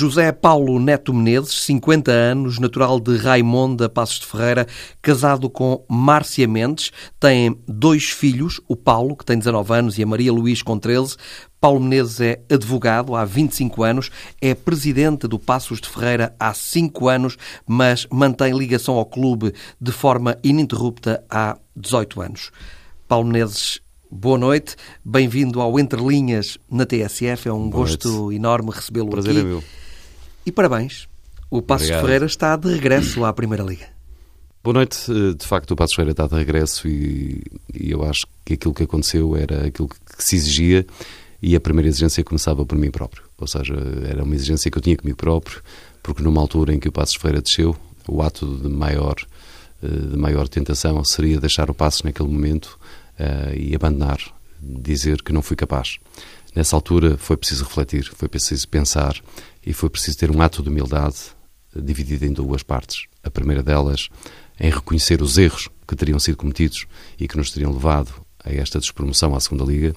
José Paulo Neto Menezes, 50 anos, natural de Raimonda, Passos de Ferreira, casado com Márcia Mendes, tem dois filhos, o Paulo, que tem 19 anos, e a Maria Luís, com 13. Paulo Menezes é advogado há 25 anos, é presidente do Passos de Ferreira há 5 anos, mas mantém ligação ao clube de forma ininterrupta há 18 anos. Paulo Menezes Boa noite, bem-vindo ao Entre Linhas na TSF. É um Boa gosto noite. enorme recebê-lo aqui. Prazer é meu. E parabéns. O Passos Ferreira está de regresso à Primeira Liga. Boa noite. De facto, o Passos Ferreira está de regresso e, e, eu acho que aquilo que aconteceu era aquilo que se exigia e a primeira exigência começava por mim próprio. Ou seja, era uma exigência que eu tinha comigo próprio, porque numa altura em que o Passos Ferreira desceu, o ato de maior, eh, de maior tentação seria deixar o Passos naquele momento uh, e abandonar, dizer que não fui capaz. Nessa altura foi preciso refletir, foi preciso pensar e foi preciso ter um ato de humildade dividido em duas partes. A primeira delas em reconhecer os erros que teriam sido cometidos e que nos teriam levado a esta despromoção à segunda liga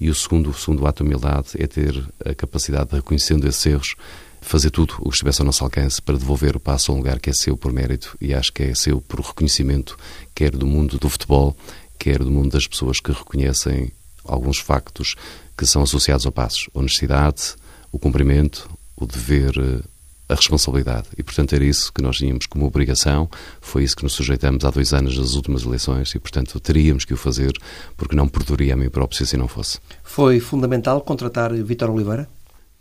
e o segundo, o segundo ato de humildade é ter a capacidade de, reconhecendo esses erros, fazer tudo o que estivesse ao nosso alcance para devolver o passo a um lugar que é seu por mérito e acho que é seu por reconhecimento, quer do mundo do futebol, quer do mundo das pessoas que reconhecem alguns factos que são associados ao passos. Honestidade, o cumprimento, o dever, eh, a responsabilidade. E, portanto, era isso que nós tínhamos como obrigação, foi isso que nos sujeitamos há dois anos nas últimas eleições e, portanto, teríamos que o fazer, porque não perdoaria a mim próprio se assim não fosse. Foi fundamental contratar Vítor Oliveira?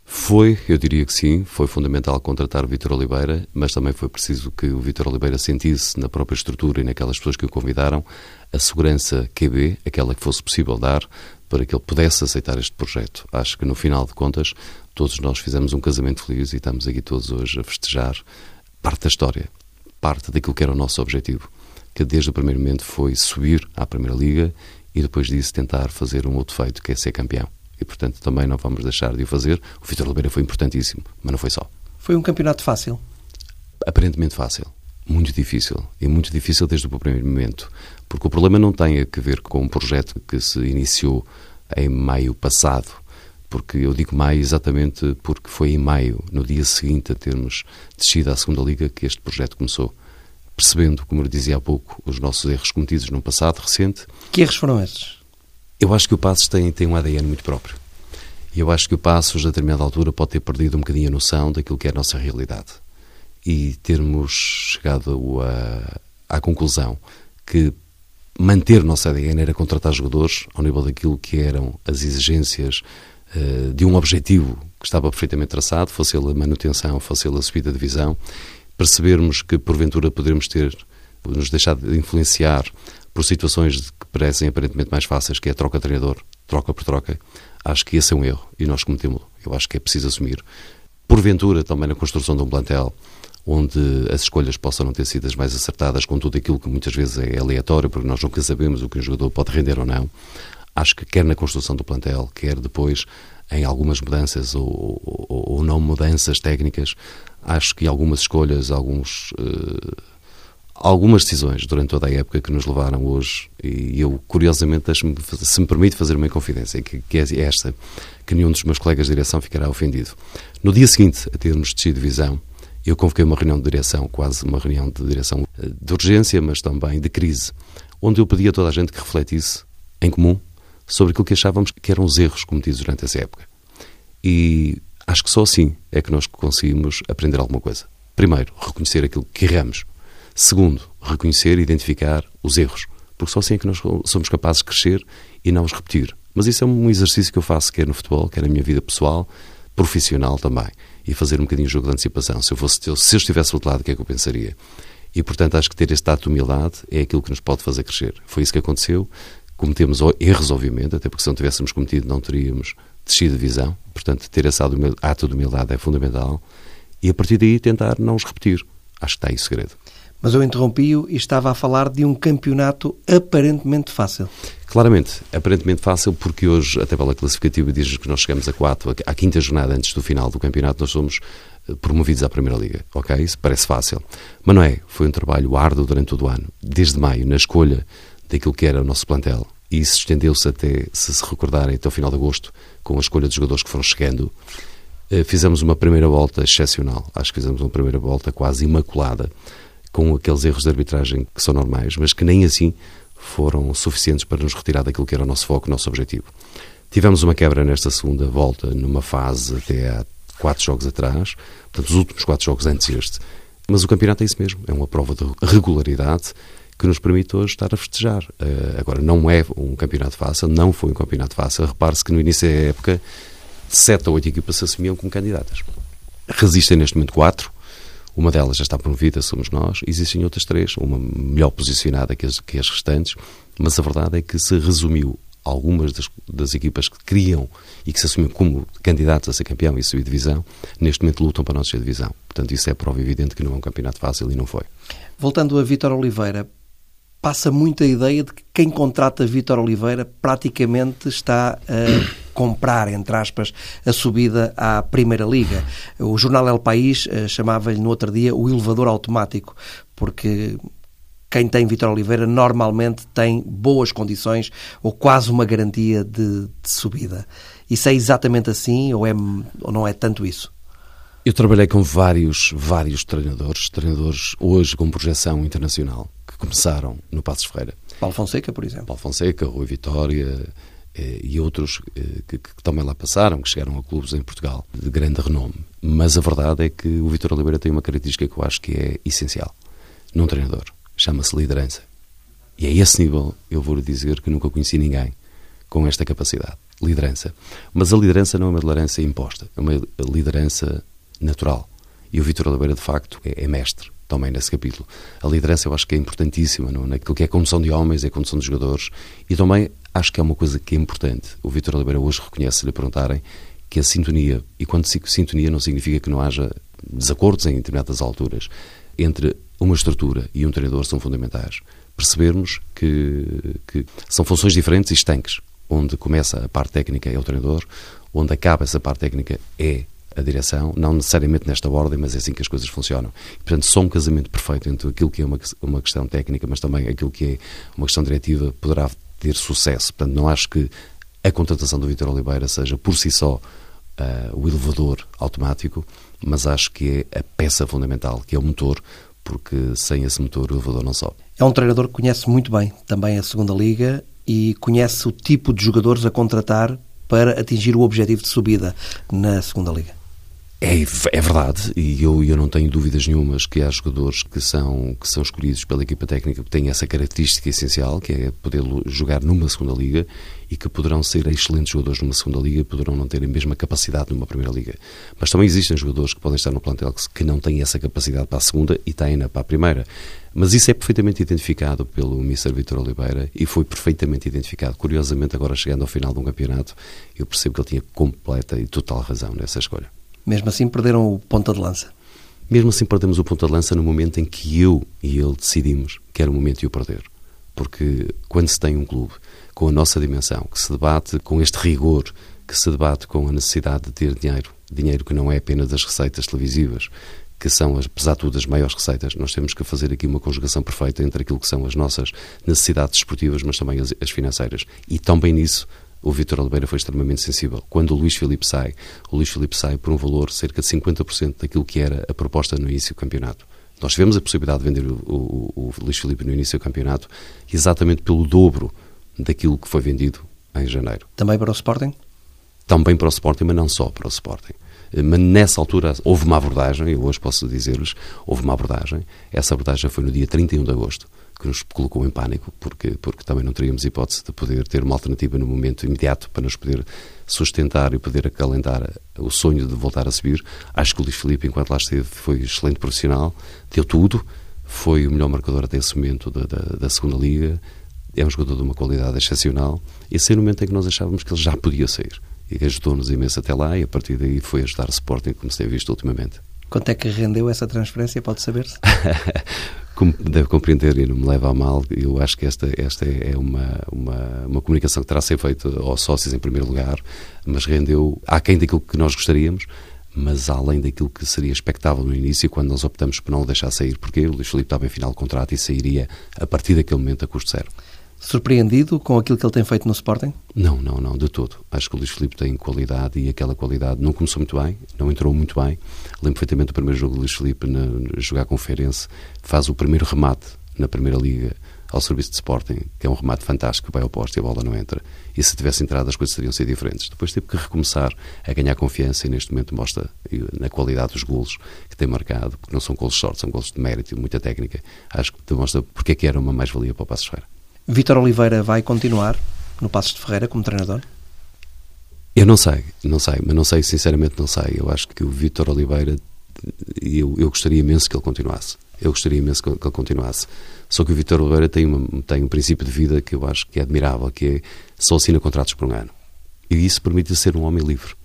Foi, eu diria que sim, foi fundamental contratar o Vítor Oliveira, mas também foi preciso que o Vítor Oliveira sentisse na própria estrutura e naquelas pessoas que o convidaram a segurança QB, aquela que fosse possível dar, para que ele pudesse aceitar este projeto. Acho que no final de contas todos nós fizemos um casamento feliz e estamos aqui todos hoje a festejar parte da história, parte daquilo que era o nosso objetivo, que desde o primeiro momento foi subir à Primeira Liga e depois disso tentar fazer um outro feito, que é ser campeão e, portanto, também não vamos deixar de o fazer. O Vitor Oliveira foi importantíssimo, mas não foi só. Foi um campeonato fácil? Aparentemente fácil. Muito difícil. E muito difícil desde o primeiro momento. Porque o problema não tem a ver com um projeto que se iniciou em maio passado. Porque eu digo maio exatamente porque foi em maio, no dia seguinte a termos descido à segunda Liga, que este projeto começou. Percebendo, como eu dizia há pouco, os nossos erros cometidos num passado recente. Que erros foram esses? Eu acho que o Passos tem, tem um ADN muito próprio. E eu acho que o Passos, a determinada altura, pode ter perdido um bocadinho a noção daquilo que é a nossa realidade. E termos chegado a, à conclusão que manter o nosso ADN era contratar jogadores ao nível daquilo que eram as exigências uh, de um objetivo que estava perfeitamente traçado, fosse ele a manutenção, fosse ele a subida de divisão, percebermos que porventura poderemos ter nos deixado de influenciar por situações que parecem aparentemente mais fáceis, que é a troca de treinador, troca por troca, acho que esse é um erro e nós cometemos. Eu acho que é preciso assumir. Porventura, também na construção de um plantel, onde as escolhas possam não ter sido as mais acertadas, com tudo aquilo que muitas vezes é aleatório, porque nós nunca sabemos o que um jogador pode render ou não. Acho que quer na construção do plantel, quer depois em algumas mudanças ou, ou, ou não mudanças técnicas, acho que algumas escolhas, alguns. Uh, algumas decisões durante toda a época que nos levaram hoje, e eu, curiosamente, se me permite fazer uma confidência, que, que é esta, que nenhum dos meus colegas de direção ficará ofendido. No dia seguinte a termos descido de visão, eu convoquei uma reunião de direção, quase uma reunião de direção eh, de urgência, mas também de crise, onde eu pedi a toda a gente que refletisse, em comum, sobre aquilo que achávamos que eram os erros cometidos durante essa época. E acho que só assim é que nós conseguimos aprender alguma coisa. Primeiro, reconhecer aquilo que erramos, Segundo, reconhecer e identificar os erros, porque só assim é que nós somos capazes de crescer e não os repetir. Mas isso é um exercício que eu faço, quer no futebol, quer na minha vida pessoal, profissional também, e fazer um bocadinho de jogo de antecipação. Se eu, fosse, se eu estivesse do outro lado, o que é que eu pensaria? E, portanto, acho que ter este ato de humildade é aquilo que nos pode fazer crescer. Foi isso que aconteceu. Cometemos erros, obviamente, até porque se não tivéssemos cometido não teríamos descido de visão. Portanto, ter esse ato de humildade é fundamental. E, a partir daí, tentar não os repetir. Acho que está aí o segredo. Mas eu interrompi-o e estava a falar de um campeonato aparentemente fácil. Claramente, aparentemente fácil, porque hoje a tabela classificativa diz que nós chegamos a 4, à quinta jornada antes do final do campeonato, nós somos eh, promovidos à Primeira Liga, ok? Isso parece fácil. Mas não é. Foi um trabalho árduo durante todo o ano, desde maio, na escolha daquilo que era o nosso plantel. E isso estendeu-se até, se se recordarem, até o final de agosto, com a escolha dos jogadores que foram chegando. Eh, fizemos uma primeira volta excepcional. Acho que fizemos uma primeira volta quase imaculada, com aqueles erros de arbitragem que são normais, mas que nem assim foram suficientes para nos retirar daquilo que era o nosso foco, o nosso objetivo. Tivemos uma quebra nesta segunda volta, numa fase até há quatro jogos atrás, portanto, os últimos quatro jogos antes deste. Mas o campeonato é isso mesmo, é uma prova de regularidade que nos permite hoje estar a festejar. Uh, agora, não é um campeonato fácil, não foi um campeonato fácil. Repare-se que no início da época, sete ou oito equipas se assumiam como candidatas. Resistem neste momento quatro, uma delas já está promovida, somos nós. Existem outras três, uma melhor posicionada que as, que as restantes, mas a verdade é que se resumiu algumas das, das, equipas que queriam e que se assumiam como candidatos a ser campeão e subir divisão, neste momento lutam para não ser divisão. Portanto, isso é prova evidente que não é um campeonato fácil e não foi. Voltando a Vítor Oliveira, passa muito a ideia de que quem contrata Vítor Oliveira praticamente está a comprar, entre aspas, a subida à Primeira Liga. O jornal El País eh, chamava-lhe no outro dia o elevador automático, porque quem tem Vítor Oliveira normalmente tem boas condições ou quase uma garantia de, de, subida. Isso é exatamente assim ou, é, ou não é tanto isso? Eu trabalhei com vários, vários treinadores, treinadores hoje com projeção internacional, que começaram no Passos Ferreira. Paulo Fonseca, por exemplo. Paulo Fonseca, Rui Vitória e outros eh, que, que, também lá passaram, que chegaram a clubes em Portugal de grande renome. Mas a verdade é que o Vitor Oliveira tem uma característica que eu acho que é essencial num treinador. Chama-se liderança. E a esse nível eu vou lhe dizer que nunca conheci ninguém com esta capacidade. Liderança. Mas a liderança não é uma liderança imposta, é uma liderança natural. E o Vítor Oliveira, de facto, é, é, mestre também nesse capítulo. A liderança eu acho que é importantíssima não? naquilo que é condução de homens, é a condução de jogadores e também acho que é uma coisa que é importante. O Vítor Oliveira hoje reconhece, se lhe perguntarem, que a sintonia, e quando digo sintonia não significa que não haja desacordos em determinadas alturas, entre uma estrutura e um treinador são fundamentais. Percebermos que, que são funções diferentes e estanques. Onde começa a parte técnica é o treinador, onde acaba essa parte técnica é a direção, não necessariamente nesta ordem, mas é assim que as coisas funcionam. E, portanto, só um casamento perfeito entre aquilo que é uma, uma questão técnica, mas também aquilo que é uma questão diretiva, poderá ter sucesso. Portanto, não acho que a contratação do Vitor Oliveira seja por si só uh, o elevador automático, mas acho que é a peça fundamental, que é o motor, porque sem esse motor o elevador não sobe. É um treinador que conhece muito bem também a segunda liga e conhece o tipo de jogadores a contratar para atingir o objetivo de subida na segunda liga. É, é verdade, e eu, eu não tenho dúvidas nenhumas que há jogadores que são, que são escolhidos pela equipa técnica que têm essa característica essencial, que é poder jogar numa segunda liga e que poderão ser excelentes jogadores numa segunda liga e poderão não ter a mesma capacidade numa primeira liga. Mas também existem jogadores que podem estar no plantel que não têm essa capacidade para a segunda e têm para a primeira. Mas isso é perfeitamente identificado pelo Mr. Vitor Oliveira e foi perfeitamente identificado. Curiosamente, agora chegando ao final de um campeonato, eu percebo que ele tinha completa e total razão nessa escolha. Mesmo assim, perderam o ponta de lança. Mesmo assim, perdemos o ponta de lança no momento em que eu e ele decidimos que era o momento de o perder. Porque quando se tem um clube com a nossa dimensão, que se debate com este rigor, que se debate com a necessidade de ter dinheiro, dinheiro que não é apenas das receitas televisivas, que são, apesar de tudo, as maiores receitas, nós temos que fazer aqui uma conjugação perfeita entre aquilo que são as nossas necessidades esportivas, mas também as, as financeiras. E também nisso o Vítor Oliveira foi extremamente sensível. Quando o Luís Filipe sai, o Luís Filipe sai por um valor cerca de 50% daquilo que era a proposta no início do campeonato. Nós tivemos a possibilidade de vender o, o, o Luís Filipe no início do campeonato exatamente pelo dobro daquilo que foi vendido em janeiro. Também para o Sporting? Também para o Sporting, mas não só para o Sporting. Mas nessa altura houve uma abordagem, eu hoje posso dizer-lhes, houve uma abordagem. Essa abordagem foi no dia 31 de agosto que nos colocou em pânico, porque, porque também não teríamos hipótese de poder ter uma alternativa no momento imediato para nos poder sustentar e poder acalentar o sonho de voltar a subir. Acho que o Luís Filipe, enquanto lá esteve, foi excelente profissional, deu tudo, foi o melhor marcador até esse momento da, da, da segunda liga, é um jogador de uma qualidade excepcional. Esse é o momento em que nós achávamos que ele já podia sair. E ajudou-nos imenso até lá e a partir daí foi ajudar o Sporting, como se tem visto ultimamente. Quanto é que rendeu essa transferência? Pode saber-se? como deve compreender e não me leva a mal, eu acho que esta, esta é uma, uma, uma comunicação que terá ser feita aos sócios em primeiro lugar, mas rendeu aquém daquilo que nós gostaríamos, mas além daquilo que seria expectável no início, quando nós optamos por não o deixar sair, porque o Luís Filipe estava em final de contrato e sairia a partir daquele momento a custo zero. Surpreendido com aquilo que ele tem feito no Sporting? Não, não, não, de todo. Acho que o Luís Filipe tem qualidade e aquela qualidade não começou muito bem, não entrou muito bem. Lembro perfeitamente do primeiro jogo do Luís Filipe na, jogar com o Feirense, faz o primeiro remate na Primeira Liga ao serviço de Sporting, que é um remate fantástico, vai ao poste e a bola não entra. E se tivesse entrado as coisas teriam sido diferentes. Depois teve que recomeçar a ganhar confiança e neste momento mostra na qualidade dos golos que tem marcado, porque não são golos sorte, são golos de mérito e muita técnica. Acho que demonstra porque é que era uma mais-valia para o Passos Ferreira. Vítor Oliveira vai continuar no Passos de Ferreira como treinador? Eu não sei, não sei, mas não sei, sinceramente não sei. Eu acho que o Vítor Oliveira, eu, eu gostaria imenso que ele continuasse. Eu gostaria imenso que ele continuasse. Só que o Vitor Oliveira tem, uma, tem um princípio de vida que eu acho que é admirável, que é só assina contratos por um ano. E isso permite-lhe ser um homem livre.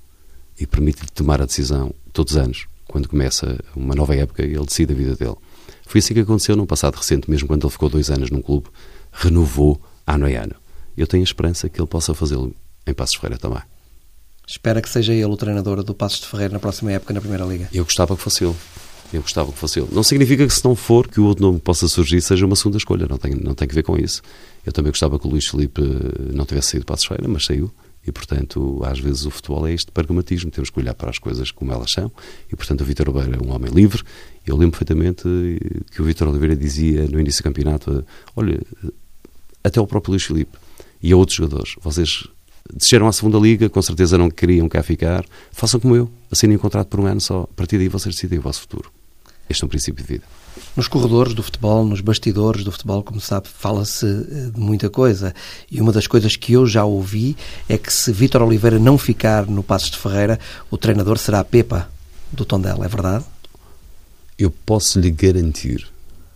E permite-lhe tomar a decisão todos os anos. Quando começa uma nova época, ele decide a vida dele. Foi assim que aconteceu no passado recente, mesmo quando ele ficou dois anos num clube, renovou ano a ano. Eu tenho a esperança que ele possa fazê-lo em Passos Ferreira também. Espera que seja ele o treinador do Passos de Ferreira na próxima época na Primeira Liga. Eu gostava que fosse ele. Eu gostava que fosse ele. Não significa que se não for, que o outro nome possa surgir seja uma segunda escolha. Não tem, não tem que ver com isso. Eu também gostava que o Luís Felipe eh, não tivesse saído para a Feira, mas saiu. E, portanto, às vezes o futebol é este pragmatismo. Temos que olhar para as coisas como elas são. E, portanto, o Vítor Oliveira é um homem livre. Eu lembro perfeitamente que o Vítor Oliveira dizia no início do campeonato: olha, até o próprio Luís Felipe e a outros jogadores, vocês desceram à segunda liga, com certeza não queriam cá ficar, façam como eu, assinem um contrato por um ano só. A partir daí vocês decidem o vosso futuro. Este é um princípio de vida. Nos corredores do futebol, nos bastidores do futebol, como sabe, fala-se eh, de muita coisa. E uma das coisas que eu já ouvi é que se Vítor Oliveira não ficar no Passos de Ferreira, o treinador será a Pepa do Tondela, é verdade? Eu posso lhe garantir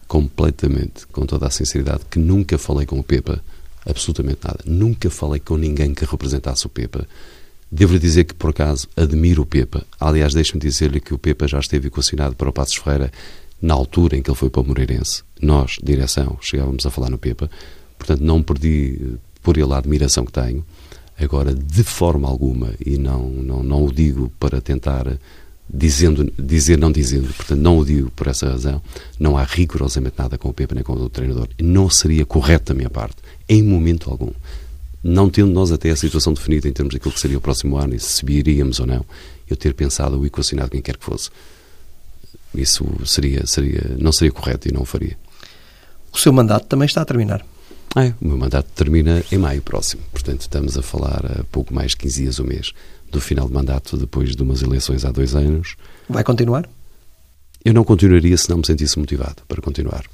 completamente, com toda a sinceridade, que nunca falei com o Pepa absolutamente nada. Nunca falei com ninguém que representasse o Pepa. Devo-lhe dizer que, por acaso, admiro o Pepa. Aliás, deixe-me dizer-lhe que o Pepa já esteve equacionado para o Passos Ferreira na altura em que ele foi para o Moreirense. Nós, direção, chegávamos a falar no Pepa. Portanto, não perdi eh, por ele a admiração que tenho. Agora, de forma alguma, e não, não, não o digo para tentar dizendo, dizer não dizendo, portanto não o digo por essa razão, não há rigorosamente nada com o Pepa nem com o treinador. Não seria correto da minha parte, em momento algum não tendo nós até a situação definida em termos daquilo que seria o próximo ano e se subiríamos ou não, eu ter pensado ou equacionado quem quer que fosse. Isso seria, seria, não seria correto e não o faria. O seu mandato também está a terminar. É, o meu mandato termina em maio próximo. Portanto, estamos a falar a pouco mais de 15 dias ou mês do final de mandato, depois de umas eleições há dois anos. Vai continuar? Eu não continuaria se não me sentisse motivado para continuar.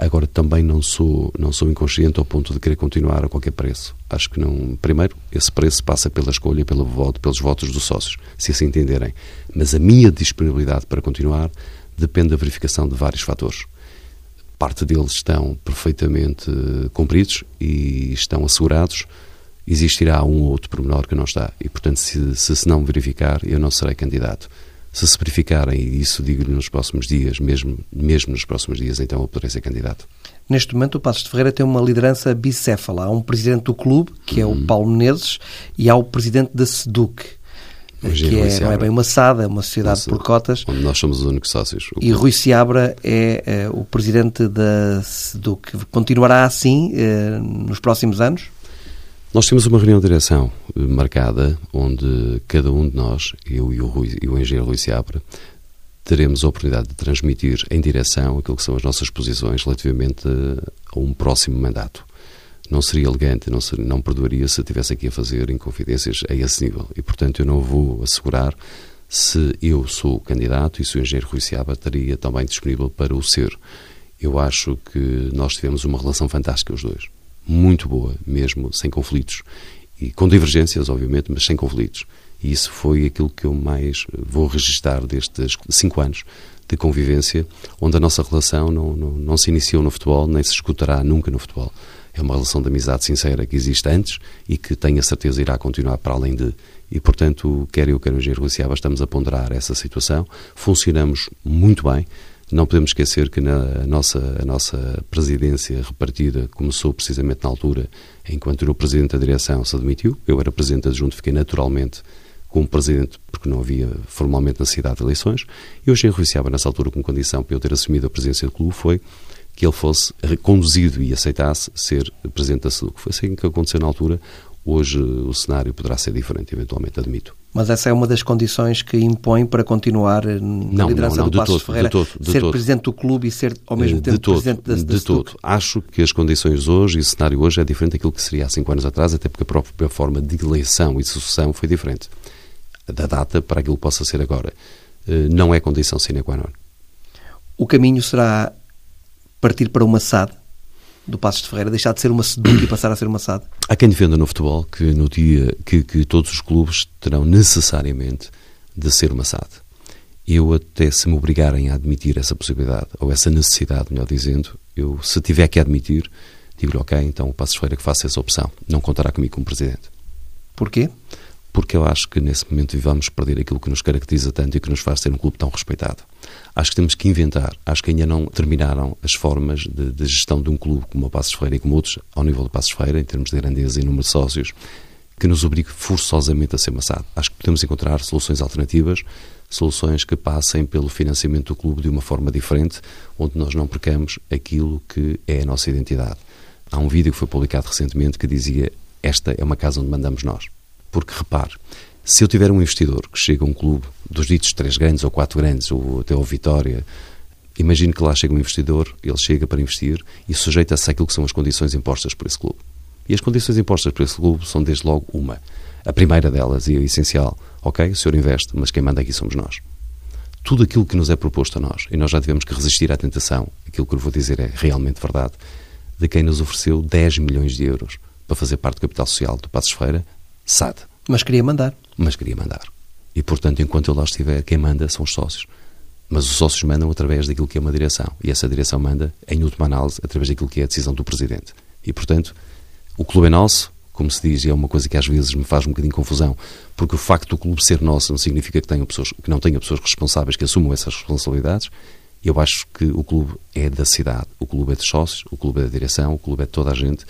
Agora também não sou não sou inconsciente ao ponto de querer continuar a qualquer preço. Acho que não. Primeiro, esse preço passa pela escolha, pelo voto, pelos votos dos sócios, se assim entenderem. Mas a minha disponibilidade para continuar depende da verificação de vários fatores. Parte deles estão perfeitamente cumpridos e estão assegurados. Existirá um ou outro pormenor que não está. E, portanto, se, se, se não verificar, eu não serei candidato. Se se verificarem, e isso digo-lhe nos próximos dias, mesmo, mesmo nos próximos dias, então eu poderei ser candidato. Neste momento, o Passos de Ferreira tem uma liderança bicéfala. Há um presidente do clube, que é o uhum. Paulo Menezes, e há o presidente da SEDUC, que é, não é bem uma SAD, é uma sociedade Nossa, por cotas. Onde nós somos os únicos sócios. E Rui Seabra é, é, o presidente da SEDUC. Continuará assim eh, nos próximos anos? Nós temos uma reunião de direção eh, marcada, onde cada um de nós, eu e o, Rui, e o engenheiro Luís Seabra, teremos a oportunidade de transmitir em direção aquilo que são as nossas posições relativamente a um próximo mandato. Não seria elegante, não, seria, não perdoaria se estivesse aqui a fazer inconfidências a esse nível. E, portanto, eu não vou assegurar se eu sou o candidato e se o engenheiro Rui Seabra estaria também disponível para o ser. Eu acho que nós tivemos uma relação fantástica os dois muito boa, mesmo sem conflitos. E com divergências, obviamente, mas sem conflitos. E isso foi aquilo que eu mais vou registar destes cinco anos de convivência, onde a nossa relação não, não, não se iniciou no futebol, nem se escutará nunca no futebol. É uma relação de amizade sincera que existe antes e que tenho a certeza irá continuar para além de. E, portanto, quer eu, quer o engenheiro estamos a ponderar essa situação. Funcionamos muito bem. Não podemos esquecer que na, a, nossa, a nossa presidência repartida começou precisamente na altura enquanto o presidente da direção se admitiu. Eu era presidente adjunto, fiquei naturalmente como presidente, porque não havia formalmente necessidade de eleições. E hoje enjuiciava nessa altura como condição para eu ter assumido a presidência do clube foi que ele fosse conduzido e aceitasse ser presidente da SEDUC. Foi assim que aconteceu na altura. Hoje o cenário poderá ser diferente, eventualmente, admito. Mas essa é uma das condições que impõe para continuar na não, liderança não, não, do Passos todo, Ferreira, de todo, de ser todo. presidente do clube e ser ao mesmo tempo todo, presidente da, da De todo. Acho que as condições hoje e o cenário hoje é diferente daquilo que seria há cinco anos atrás, até porque a própria forma de eleição e sucessão foi diferente. Da data para aquilo que possa ser agora. Eh, não é condição sine qua non. O caminho será partir para uma SAD do Passos de Ferreira, deixar de ser uma SEDUC e passar a ser uma SAD? Há quem defenda no futebol que no dia que, que todos os clubes terão necessariamente de ser uma SAD. Eu até se me obrigarem a admitir essa possibilidade, ou essa necessidade, melhor dizendo, eu se tiver que admitir, digo-lhe, ok, então o Passos de Ferreira que faça essa opção, não contará comigo como Presidente. Porquê? porque eu acho que nesse momento vamos perder aquilo que nos caracteriza tanto e que nos faz ser um clube tão respeitado. Acho que temos que inventar, acho que ainda não terminaram as formas de, de gestão de um clube como o Passos Ferreira e como outros ao nível do Passos Ferreira, em termos de grandeza e número de sócios, que nos obrigue forçosamente a ser massado. Acho que podemos encontrar soluções alternativas, soluções que passem pelo financiamento do clube de uma forma diferente, onde nós não percamos aquilo que é a nossa identidade. Há um vídeo que foi publicado recentemente que dizia esta é uma casa onde mandamos nós. Porque, repare, se eu tiver um investidor que chega a um clube dos ditos três grandes ou quatro grandes, ou até o Vitória, imagine que lá chega um investidor, ele chega para investir e sujeita-se àquilo que são as condições impostas por esse clube. E as condições impostas por esse clube são, desde logo, uma. A primeira delas, e a essencial, ok, o senhor investe, mas quem manda aqui somos nós. Tudo aquilo que nos é proposto a nós, e nós já tivemos que resistir à tentação, aquilo que eu vou dizer é realmente verdade, de quem nos ofereceu 10 milhões de euros para fazer parte do capital social do Passos Feira, SAD. Mas queria mandar. Mas queria mandar. E, portanto, enquanto eu lá estiver, quem manda são os sócios. Mas os sócios mandam através daquilo que é uma direção. E essa direção manda, em última análise, através daquilo que é a decisão do Presidente. E, portanto, o clube é nosso, como se diz, e é uma coisa que às vezes me faz um bocadinho confusão, porque o facto do clube ser nosso não significa que, tenha pessoas, que não tenha pessoas responsáveis que assumam essas responsabilidades. Eu acho que o clube é da cidade, o clube é dos sócios, o clube é da direção, o clube é de toda a gente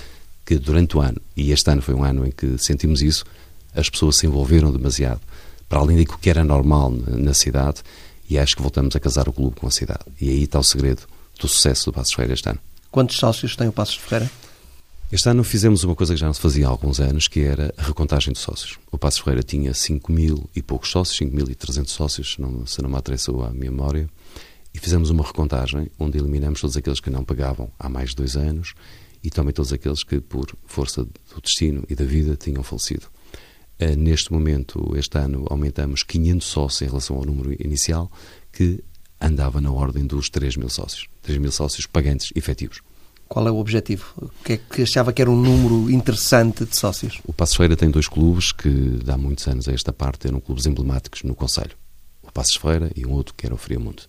que durante o ano, e este ano foi um ano em que sentimos isso, as pessoas se envolveram demasiado, para além daquilo que era normal na cidade, e acho que voltamos a casar o clube com a cidade. E aí está o segredo do sucesso do Passos Ferreira este ano. Quantos sócios tem o Passos Ferreira? Este ano fizemos uma coisa que já não se fazia há alguns anos, que era a recontagem de sócios. O Passos Ferreira tinha 5 mil e poucos sócios, 5.300 sócios, não, se não me atreçou a minha memória, e fizemos uma recontagem onde eliminamos todos aqueles que não pagavam há mais de dois anos e também todos aqueles que, por força do destino e da vida, tinham falecido. Uh, neste momento, este ano, aumentamos 500 sócios em relação ao número inicial, que andava na ordem dos 3 mil sócios. 3 mil sócios pagantes efetivos. Qual é o objetivo? O que é que achava que era um número interessante de sócios? O Passos Feira tem dois clubes que, há muitos anos a esta parte, eram clubes emblemáticos no Conselho. O Passos Feira e um outro que era o Friamundo.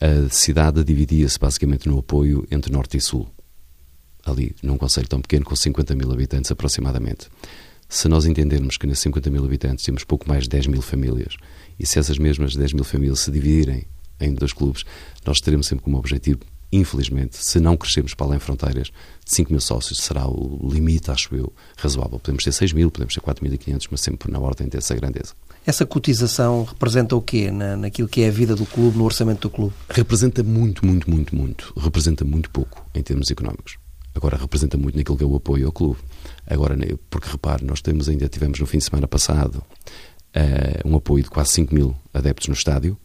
A cidade dividia-se basicamente no apoio entre Norte e Sul ali num conselho tão pequeno com 50 mil habitantes aproximadamente. Se nós entendermos que nesses 50 mil habitantes temos pouco mais de 10 mil famílias e se essas mesmas 10 mil famílias se dividirem em dois clubes, nós teremos sempre como objetivo, infelizmente, se não crescermos para além fronteiras, 5 mil sócios será o limite, acho eu, razoável. Podemos ter 6 mil, podemos ter 4.500, mas sempre na ordem dessa grandeza. Essa cotização representa o quê na, naquilo que é a vida do clube, no orçamento do clube? Representa muito, muito, muito, muito. Representa muito pouco em termos económicos. Agora representa muito naquilo que é o apoio ao clube. Agora, porque repare, nós temos, ainda tivemos no fim de semana passado uh, um apoio de quase 5 mil adeptos no estádio.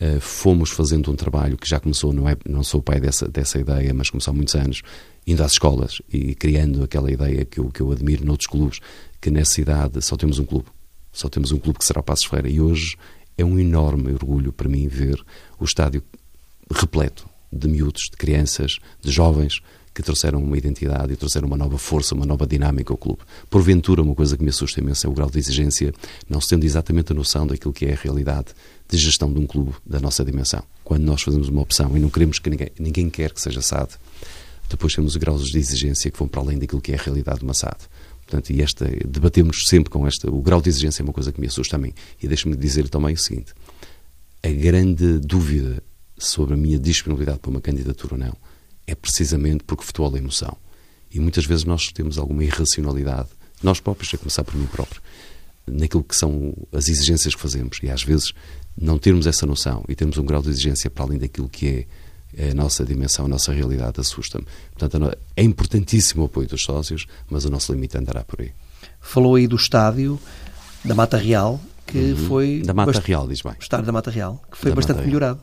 Uh, fomos fazendo um trabalho que já começou, não, é, não sou o pai dessa, dessa ideia, mas começou há muitos anos, indo às escolas e criando aquela ideia que eu, que eu admiro noutros clubes, que nessa idade só temos um clube. Só temos um clube que será o Passos Ferreira. E hoje é um enorme orgulho para mim ver o estádio repleto de miúdos, de crianças, de jovens que trouxeram uma identidade e trouxeram uma nova força, uma nova dinâmica ao clube. Porventura, uma coisa que me assusta imenso é o grau de exigência, não se tendo exatamente a noção daquilo que é a realidade de gestão de um clube da nossa dimensão. Quando nós fazemos uma opção e não queremos que ninguém, ninguém quer que seja SAD, depois temos graus de exigência que vão para além daquilo que é a realidade de uma SAD. Portanto, e esta, debatemos sempre com esta. O grau de exigência é uma coisa que me assusta a mim. E deixe-me dizer também o seguinte: a grande dúvida sobre a minha disponibilidade para uma candidatura ou não é precisamente porque futebol é emoção. E muitas vezes nós temos alguma irracionalidade, nós próprios, a começar por mim próprio, naquilo que são as exigências que fazemos. E às vezes não termos essa noção e termos um grau de exigência para além daquilo que é a nossa dimensão, a nossa realidade assusta-me. Portanto, é importantíssimo o apoio dos sócios, mas o nosso limite andará por aí. Falou aí do estádio da Mata Real, que uhum. foi... Da Mata Real, diz bem. O estádio da Mata Real, que foi da bastante melhorado.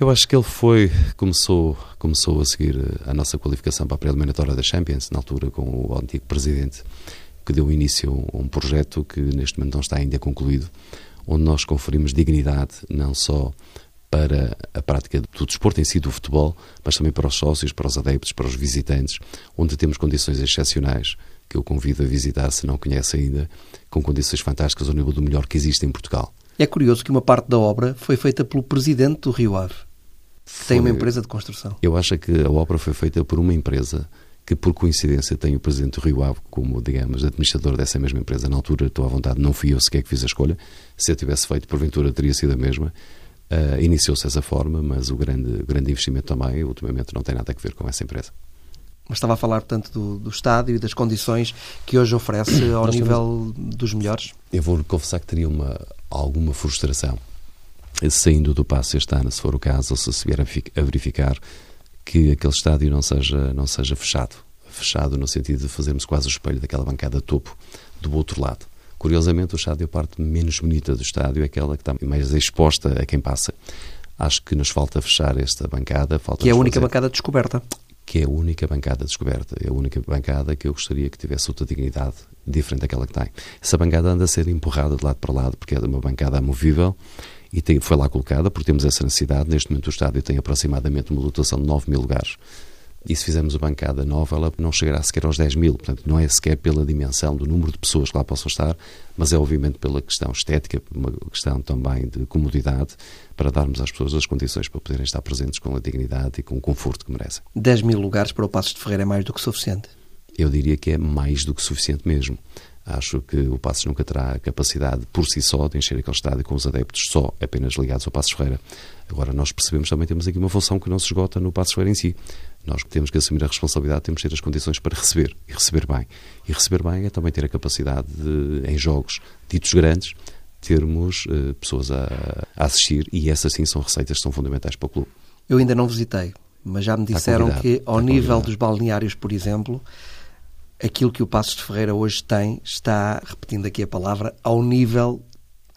Eu acho que ele foi, começou, começou a seguir a nossa qualificação para a pré-eliminatória da Champions, na altura com o antigo presidente, que deu início a um projeto que neste momento não está ainda concluído, onde nós conferimos dignidade não só para a prática do desporto em si, do futebol, mas também para os sócios, para os adeptos, para os visitantes, onde temos condições excepcionais, que eu convido a visitar se não conhece ainda, com condições fantásticas ao nível do melhor que existe em Portugal. É curioso que uma parte da obra foi feita pelo presidente do Rio Ave, que tem uma empresa de construção. Eu acho que a obra foi feita por uma empresa que, por coincidência, tem o presidente do Rio Ave como, digamos, administrador dessa mesma empresa. Na altura, estou à vontade, não fui eu sequer que fiz a escolha. Se eu tivesse feito, porventura, teria sido a mesma. Uh, Iniciou-se dessa forma, mas o grande, grande investimento também, ultimamente, não tem nada a ver com essa empresa. Mas estava a falar, portanto, do, do estádio e das condições que hoje oferece ao Nós nível temos... dos melhores? Eu vou confessar que teria uma, alguma frustração saindo do passo este ano, se for o caso, ou se se vier a verificar que aquele estádio não seja, não seja fechado. Fechado no sentido de fazermos quase o espelho daquela bancada topo do outro lado. Curiosamente, o estádio, a parte menos bonita do estádio, é aquela que está mais exposta a quem passa. Acho que nos falta fechar esta bancada. Falta que é a única fazer... bancada descoberta que é a única bancada descoberta, é a única bancada que eu gostaria que tivesse outra dignidade diferente daquela que tem. Essa bancada anda a ser empurrada de lado para lado porque é uma bancada amovível e tem, foi lá colocada porque temos essa necessidade. Neste momento o estádio tem aproximadamente uma lotação de 9 mil lugares. E se fizermos a bancada nova, ela não chegará sequer aos 10 mil. Portanto, não é sequer pela dimensão do número de pessoas que lá possam estar, mas é obviamente pela questão estética, uma questão também de comodidade, para darmos às pessoas as condições para poderem estar presentes com a dignidade e com o conforto que merecem. 10 mil lugares para o Passos de Ferreira é mais do que suficiente? Eu diria que é mais do que suficiente mesmo. Acho que o Passos nunca terá a capacidade por si só de encher aquele estádio com os adeptos só apenas ligados ao Passos Ferreira. Agora, nós percebemos também temos aqui uma função que não se esgota no Passos Ferreira em si. Nós temos que assumir a responsabilidade, temos que ter as condições para receber e receber bem. E receber bem é também ter a capacidade de, em jogos ditos grandes, termos uh, pessoas a, a, assistir e essas sim são receitas que são fundamentais para o clube. Eu ainda não visitei, mas já me disseram que ao nível dos balneários, por exemplo, aquilo que o Passos de Ferreira hoje tem está, repetindo aqui a palavra, ao nível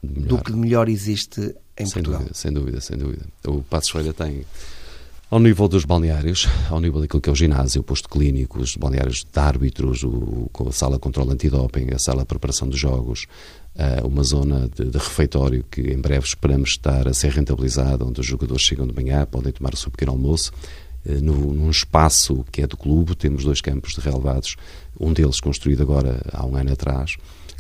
do que de melhor existe em sem Portugal. Dúvida, sem dúvida, sem dúvida. O Passos de Ferreira tem, ao nível dos balneários, ao nível daquilo que é o ginásio, o posto clínico, os balneários de árbitros, o, a sala de controle antidoping, a sala de preparação dos jogos, uh, uma zona de, de, refeitório que em breve esperamos estar a ser rentabilizada, onde os jogadores chegam de manhã, podem tomar o seu pequeno almoço, eh, no, num espaço que é do clube, temos dois campos de relevados, um deles construído agora há um ano atrás,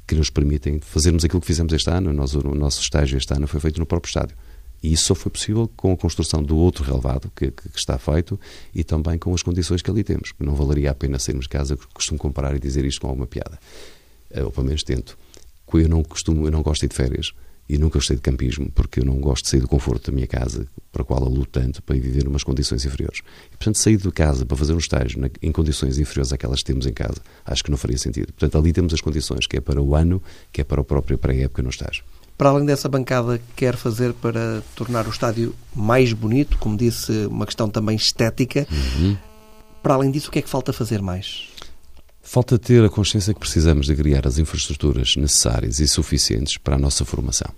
que nos permitem fazermos aquilo que fizemos este ano. O nosso estágio este ano foi feito no próprio estádio. E isso só foi possível com a construção do outro relevado que, que, que, está feito e também com as condições que ali temos. Não valeria a pena sairmos de casa, costumo comparar e dizer isto com alguma piada. Eh, ou pelo menos tento. Eu não costumo, eu não gosto de férias e nunca gostei de campismo, porque eu não gosto de sair do conforto da minha casa, para a qual eu luto tanto, para viver em umas condições inferiores. E, portanto, sair de casa para fazer um estágio em condições inferiores àquelas que temos em casa, acho que não faria sentido. Portanto, ali temos as condições, que é para o ano, que é para a própria pré-época no estágio. Para além dessa bancada, quer fazer para tornar o estádio mais bonito, como disse, uma questão também estética. Uhum. Para além disso, o que é que falta fazer mais? Falta ter a consciência que precisamos de criar as infraestruturas necessárias e suficientes para a nossa formação.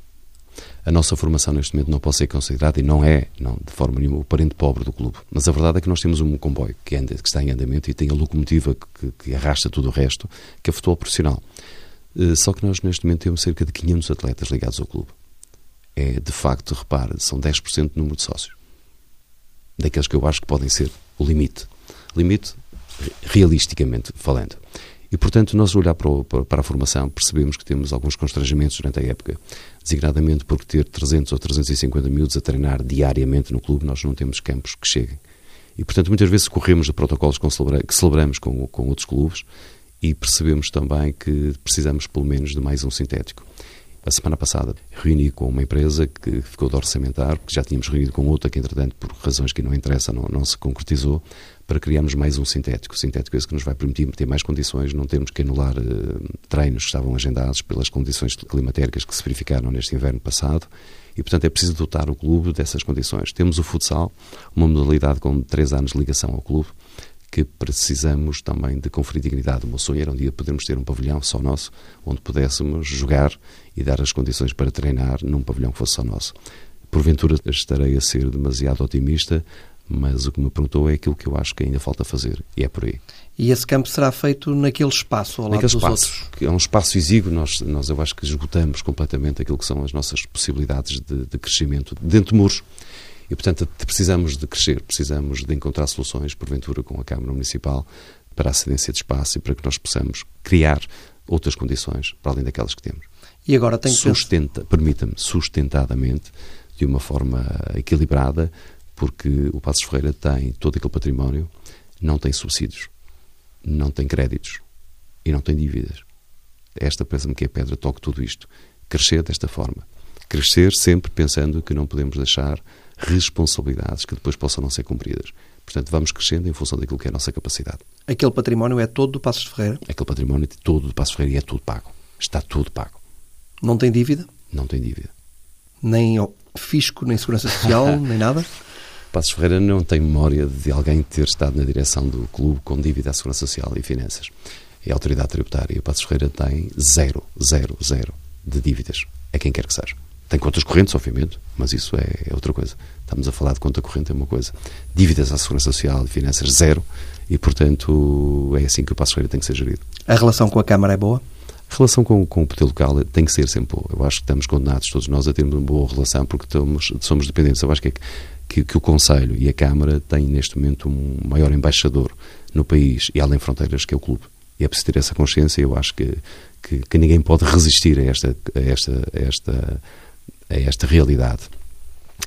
A nossa formação neste momento não pode ser considerada e não é, não, de forma nenhuma, o parente pobre do clube. Mas a verdade é que nós temos um comboio que, anda, que está em andamento e tem a locomotiva que, que arrasta tudo o resto, que é o futebol profissional. Eh, só que nós neste momento temos cerca de 500 atletas ligados ao clube. É, de facto, repare, são 10% do número de sócios. Daqueles que eu acho que podem ser o limite. Limite realisticamente falando. E, portanto, nós olhar para, o, para, a formação percebemos que temos alguns constrangimentos durante a época, designadamente porque ter 300 ou 350 miúdos a treinar diariamente no clube, nós não temos campos que cheguem. E, portanto, muitas vezes corremos de protocolos que celebramos com, com outros clubes e percebemos também que precisamos, pelo menos, de mais um sintético. A semana passada reuni com uma empresa que ficou de orçamentar, que já tínhamos reunido com outra que, entretanto, por razões que não interessam, não, não se concretizou, para criarmos mais um sintético. O sintético é esse que nos vai permitir ter mais condições, não termos que anular uh, treinos que estavam agendados pelas condições climatéricas que se verificaram neste inverno passado e, portanto, é preciso dotar o clube dessas condições. Temos o futsal, uma modalidade com três anos de ligação ao clube, que precisamos também de conferir dignidade. O meu sonho era um dia podermos ter um pavilhão só nosso, onde pudéssemos jogar e dar as condições para treinar num pavilhão que fosse só nosso. Porventura estarei a ser demasiado otimista, mas o que me perguntou é aquilo que eu acho que ainda falta fazer, e é por aí. E esse campo será feito naquele espaço, ao lado naquele dos espaço, outros? Que é um espaço exíguo, nós, nós eu acho que esgotamos completamente aquilo que são as nossas possibilidades de, de crescimento dentro de muros. E, portanto, precisamos de crescer, precisamos de encontrar soluções, porventura, com a Câmara Municipal, para a cedência de espaço e para que nós possamos criar outras condições para além daquelas que temos. E agora tem que Sustenta, permita-me, sustentadamente, de uma forma equilibrada, porque o Passos Ferreira tem todo aquele património, não tem subsídios, não tem créditos e não tem dívidas. Esta parece-me que é a pedra toque tudo isto. Crescer desta forma. Crescer sempre pensando que não podemos deixar responsabilidades que depois possam não ser cumpridas. Portanto, vamos crescendo em função daquilo que é a nossa capacidade. Aquele património é todo do Passos de Ferreira? Aquele património é todo do Passos de Ferreira e é tudo pago. Está tudo pago. Não tem dívida? Não tem dívida. Nem fisco, nem segurança social, nem nada? Passos Ferreira não tem memória de alguém ter estado na direção do clube com dívida à segurança social e finanças. É a autoridade tributária. O Passos Ferreira tem zero, zero, zero de dívidas a quem quer que seja. Tem contas correntes, obviamente, mas isso é, é, outra coisa. Estamos a falar de conta corrente, é uma coisa. Dívidas à Segurança Social e Finanças, zero. E, portanto, é assim que o Passo Ferreira tem que ser gerido. A relação com a Câmara é boa? A relação com, com o poder local tem que ser sempre boa. Eu acho que estamos condenados, todos nós, a termos uma boa relação porque estamos, somos dependentes. Eu acho que, é que, que o Conselho e a Câmara têm, neste momento, um maior embaixador no país e além fronteiras, que é o clube. E é preciso ter essa consciência. Eu acho que, que, que ninguém pode resistir a esta, a esta, a esta a esta realidade.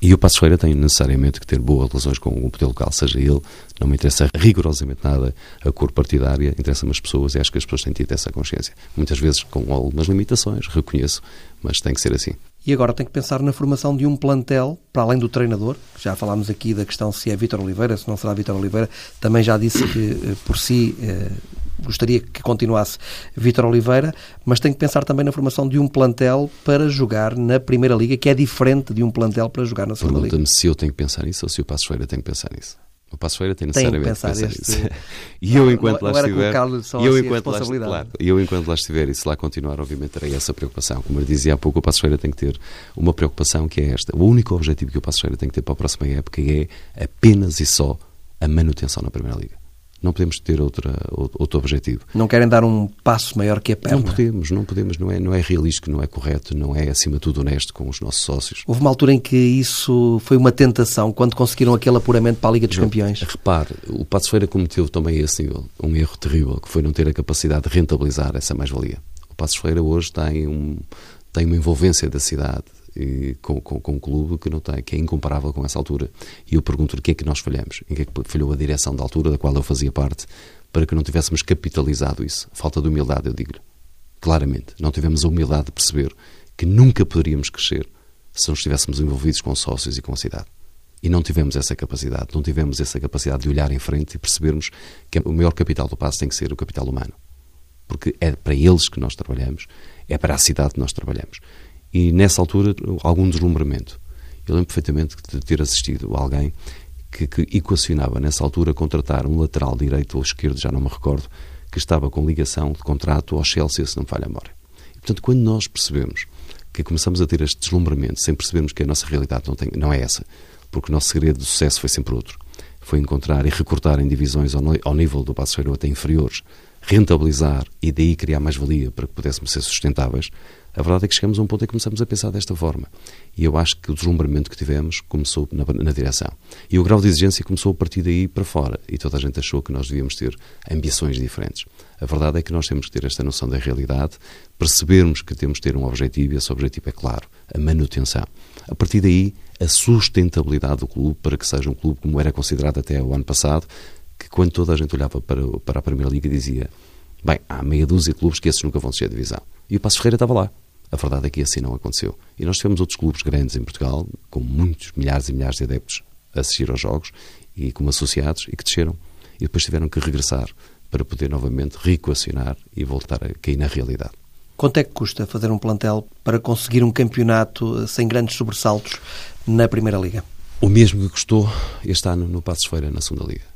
E o Passo Feira tem necessariamente que ter boas relações com o poder local, seja ele, não me interessa rigorosamente nada a cor partidária, interessa-me as pessoas e acho que as pessoas têm tido essa consciência. Muitas vezes com algumas limitações, reconheço, mas tem que ser assim. E agora tem que pensar na formação de um plantel, para além do treinador, já falámos aqui da questão se é Vítor Oliveira, se não será Vítor Oliveira, também já disse que eh, por si eh, gostaria que continuasse Vítor Oliveira, mas tem que pensar também na formação de um plantel para jogar na Primeira Liga, que é diferente de um plantel para jogar na Segunda Liga. Pergunta-me se eu tenho que pensar nisso ou se o Passo Feira tem que pensar nisso. O Passo Feira tem necessariamente tem que pensar, que pensar este... nisso. e eu, enquanto não, lá estiver, e eu, enquanto lá, claro, eu, enquanto lá estiver e se lá continuar, obviamente terei essa preocupação. Como eu dizia há pouco, o Passo Feira tem que ter uma preocupação que é esta. O único objetivo que o Passo Feira tem que ter para a próxima época é apenas e só a manutenção na Primeira Liga não podemos ter outra, outro objetivo. Não querem dar um passo maior que a perna? Não podemos, não podemos, não é, não é realístico, não é correto, não é acima de tudo honesto com os nossos sócios. Houve uma altura em que isso foi uma tentação, quando conseguiram aquele apuramento para a Liga dos não, Campeões. Repare, o Passo Feira cometeu também esse nível, um erro terrível, que foi não ter a capacidade de rentabilizar essa mais-valia. O Passo Feira hoje tem, um, tem uma envolvência da cidade, com, com, com, um clube que não tem, que é incomparável com essa altura. E eu pergunto-lhe que é que nós falhamos, em que é que falhou a direção da altura, da qual eu fazia parte, para que não tivéssemos capitalizado isso. Falta de humildade, eu digo-lhe. Claramente, não tivemos a humildade de perceber que nunca poderíamos crescer se não estivéssemos envolvidos com sócios e com a cidade. E não tivemos essa capacidade, não tivemos essa capacidade de olhar em frente e percebermos que o maior capital do passo tem que ser o capital humano. Porque é para eles que nós trabalhamos, é para a cidade que nós trabalhamos e nessa altura algum deslumbramento. Eu lembro perfeitamente de ter assistido alguém que, que equacionava nessa altura contratar um lateral direito ou esquerdo, já não me recordo, que estava com ligação de contrato ao Chelsea, se não me falha a memória. E, portanto, quando nós percebemos que começamos a ter este deslumbramento, sem percebermos que a nossa realidade não, tem, não é essa, porque o nosso segredo do sucesso foi sempre outro, foi encontrar e recortar em divisões ao, ao nível do Passo até inferiores, rentabilizar e daí criar mais valia para que pudéssemos ser sustentáveis, a verdade é que chegamos a um ponto em que começamos a pensar desta forma. E eu acho que o deslumbramento que tivemos começou na, na, direção. E o grau de exigência começou a partir daí para fora. E toda a gente achou que nós devíamos ter ambições diferentes. A verdade é que nós temos que ter esta noção da realidade, percebermos que temos que ter um objetivo, e esse objetivo é claro, a manutenção. A partir daí, a sustentabilidade do clube para que seja um clube como era considerado até o ano passado, que quando toda a gente olhava para, para a Primeira Liga dizia bem, há meia dúzia de clubes que esses nunca vão descer a divisão. E o Passo Ferreira estava lá A verdade é que assim não aconteceu. E nós tivemos outros clubes grandes em Portugal, com muitos, milhares e milhares de adeptos a assistir aos jogos e como associados, e que desceram. E depois tiveram que regressar para poder novamente reequacionar e voltar a cair na realidade. Quanto é que custa fazer um plantel para conseguir um campeonato sem grandes sobressaltos na Primeira Liga? O mesmo que custou este ano no Passos Feira, na Segunda Liga.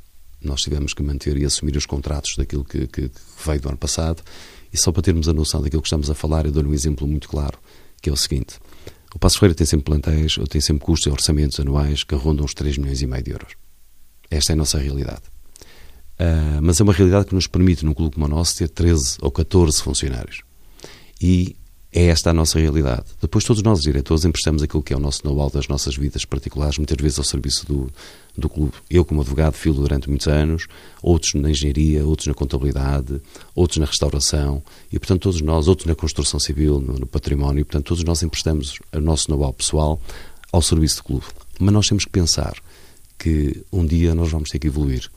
Nós tivemos que manter e assumir os contratos daquilo que, que, que veio do ano passado. E só para termos a noção daquilo que estamos a falar, eu dou-lhe um exemplo muito claro, que é o seguinte. O Passos Feira tem sempre plantéis, ou tem sempre custos e orçamentos anuais que rondam os 3 milhões e meio de euros. Esta é a nossa realidade. Uh, mas é uma realidade que nos permite, num clube como o nosso, ter 13 ou 14 funcionários. E é esta a nossa realidade. Depois, todos nós, diretores, emprestamos aquilo que é o nosso know-how das nossas vidas particulares, muitas vezes ao serviço do, do clube. Eu, como advogado, filo durante muitos anos, outros na engenharia, outros na contabilidade, outros na restauração, e, portanto, todos nós, outros na construção civil, no, no património, e, portanto, todos nós emprestamos o nosso know-how pessoal ao serviço do clube. Mas nós temos que pensar que um dia nós vamos ter que evoluir.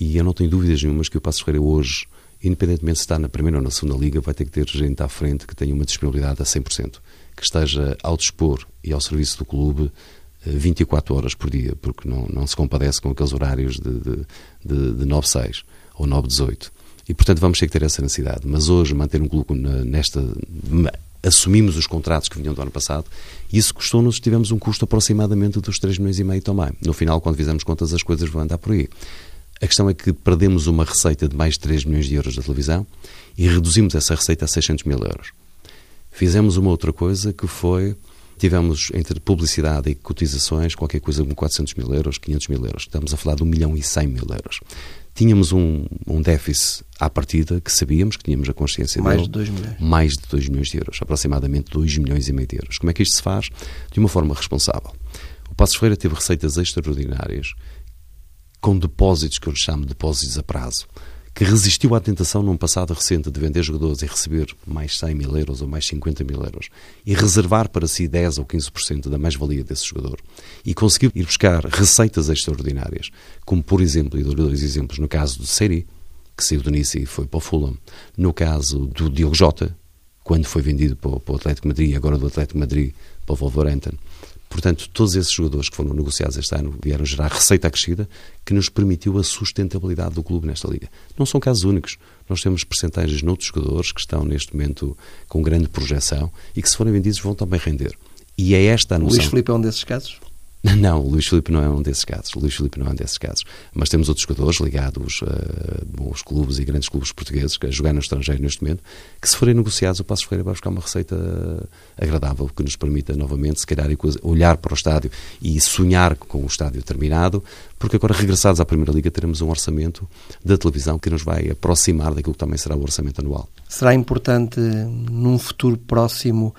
E eu não tenho dúvidas nenhumas que o Passo Ferreira hoje independentemente se está na primeira ou na segunda liga, vai ter que ter gente à frente que tenha uma disponibilidade a 100%, que esteja ao dispor e ao serviço do clube 24 eh, horas por dia, porque não, não se compadece com aqueles horários de, de, de, de 9-6 ou 9-18. E, portanto, vamos ter que ter essa necessidade. Mas hoje, manter um clube nesta. Assumimos os contratos que vinham do ano passado e isso custou-nos, tivemos um custo aproximadamente dos 3 milhões e meio também. No final, quando fizermos contas, as coisas vão andar por aí. A questão é que perdemos uma receita de mais de 3 milhões de euros da televisão e reduzimos essa receita a 600 mil euros. Fizemos uma outra coisa que foi, tivemos entre publicidade e cotizações qualquer coisa como 400 mil euros, 500 mil euros. Estamos a falar de 1 milhão e 100 mil euros. Tínhamos um, um déficit à partida que sabíamos, que tínhamos a consciência mais dele. Mais de 2 milhões. Mais de 2 milhões de euros, aproximadamente 2 milhões e meio de euros. Como é que isto se faz? De uma forma responsável. O Passos Ferreira teve receitas extraordinárias com depósitos, que eu lhe chamo de depósitos a prazo, que resistiu à tentação num passado recente de vender jogadores e receber mais 100 mil euros ou mais 50 mil euros e reservar para si 10 ou 15% da mais-valia desse jogador. E conseguiu ir buscar receitas extraordinárias, como por exemplo, e dou dois exemplos, no caso do Seri, que saiu do Nice e foi para o Fulham, no caso do Diogo Jota, quando foi vendido para o Atlético Madrid e agora do Atlético Madrid para o Wolverhampton, Portanto, todos esses jogadores que foram negociados este ano vieram gerar receita acrescida que nos permitiu a sustentabilidade do clube nesta liga. Não são casos únicos. Nós temos percentagens noutros jogadores que estão neste momento com grande projeção e que, se forem vendidos, vão também render. E é esta a noção. Luís Filipe é um desses casos? Não, o Luís Filipe não é um desses casos. O Luís Filipe não é um desses casos. Mas temos outros jogadores ligados a bons clubes e grandes clubes portugueses que a jogar no estrangeiro neste momento, que se forem negociados, o Passo Ferreira vai buscar uma receita agradável que nos permita novamente, se calhar, olhar para o estádio e sonhar com o estádio terminado, porque agora, regressados à Primeira Liga, teremos um orçamento da televisão que nos vai aproximar daquilo que também será o orçamento anual. Será importante, num futuro próximo,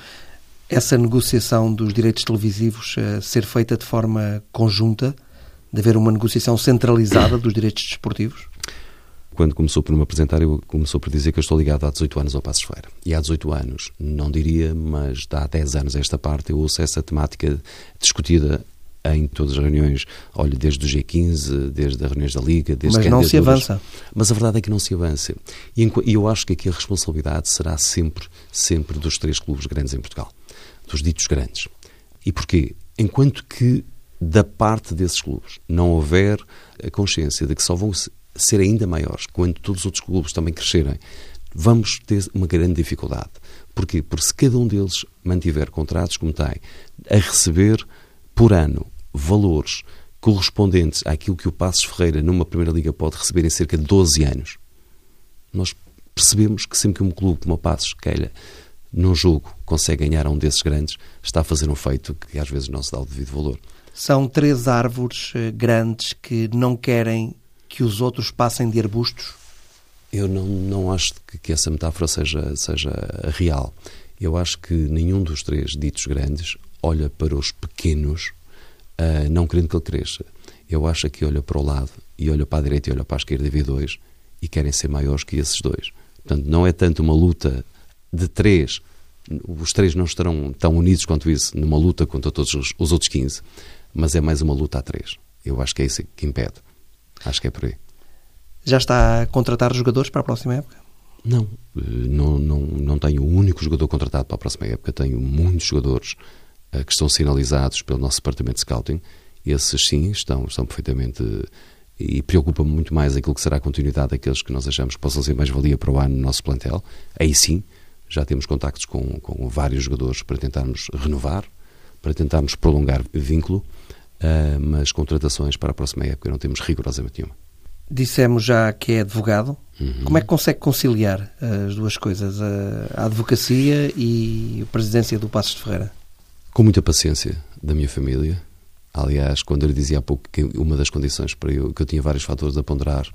essa negociação dos direitos televisivos uh, ser feita de forma conjunta, de haver uma negociação centralizada dos direitos desportivos? Quando começou por me apresentar, eu começou por dizer que eu estou ligado há 18 anos ao Passos Feira. E há 18 anos, não diria, mas há 10 anos a esta parte, eu ouço essa temática discutida em todas as reuniões, olha, desde o G15, desde as reuniões da Liga, desde Mas não se avança. Mas a verdade é que não se avança. E eu acho que aqui a responsabilidade será sempre, sempre dos três clubes grandes em Portugal dos ditos grandes. E porquê? Enquanto que da parte desses clubes não houver a consciência de que só vão ser ainda maiores quando todos os outros clubes também crescerem, vamos ter uma grande dificuldade. Porquê? Porque se cada um deles mantiver contratos como tem, a receber por ano valores correspondentes àquilo que o Passos Ferreira numa Primeira Liga pode receber em cerca de 12 anos, nós percebemos que sempre que um clube como o Passos queira num jogo consegue ganhar a um desses grandes, está a fazer um feito que às vezes não se dá o devido valor. São três árvores eh, grandes que não querem que os outros passem de arbustos? Eu não, não acho que, que essa metáfora seja, seja real. Eu acho que nenhum dos três ditos grandes olha para os pequenos uh, não querendo que ele cresça. Eu acho que olha para o lado e olha para a direita e olha para a esquerda e vê dois e querem ser maiores que esses dois. Portanto, não é tanto uma luta de três, os três não estarão tão unidos quanto isso numa luta contra todos os, os outros 15, mas é mais uma luta a três. Eu acho que é isso que impede. Acho que é por aí. Já está a contratar jogadores para a próxima época? Não, não, não, não tenho um único jogador contratado para a próxima época, tenho muitos jogadores uh, que estão sinalizados pelo nosso departamento de scouting. Esses sim estão, estão perfeitamente e preocupa-me muito mais aquilo que será a continuidade daqueles que nós achamos que possam ser mais valia para o ano no nosso plantel. Aí sim, já temos contactos com, com vários jogadores para tentarmos renovar, para tentarmos prolongar vínculo, uh, mas contratações para a próxima época não temos rigorosamente nenhuma. Dissemos já que é advogado. Uhum. Como é que consegue conciliar as duas coisas, a, advocacia e a presidência do Passos de Ferreira? Com muita paciência da minha família, Aliás, quando eu lhe dizia há pouco que uma das condições para eu, que eu tinha vários fatores a ponderar,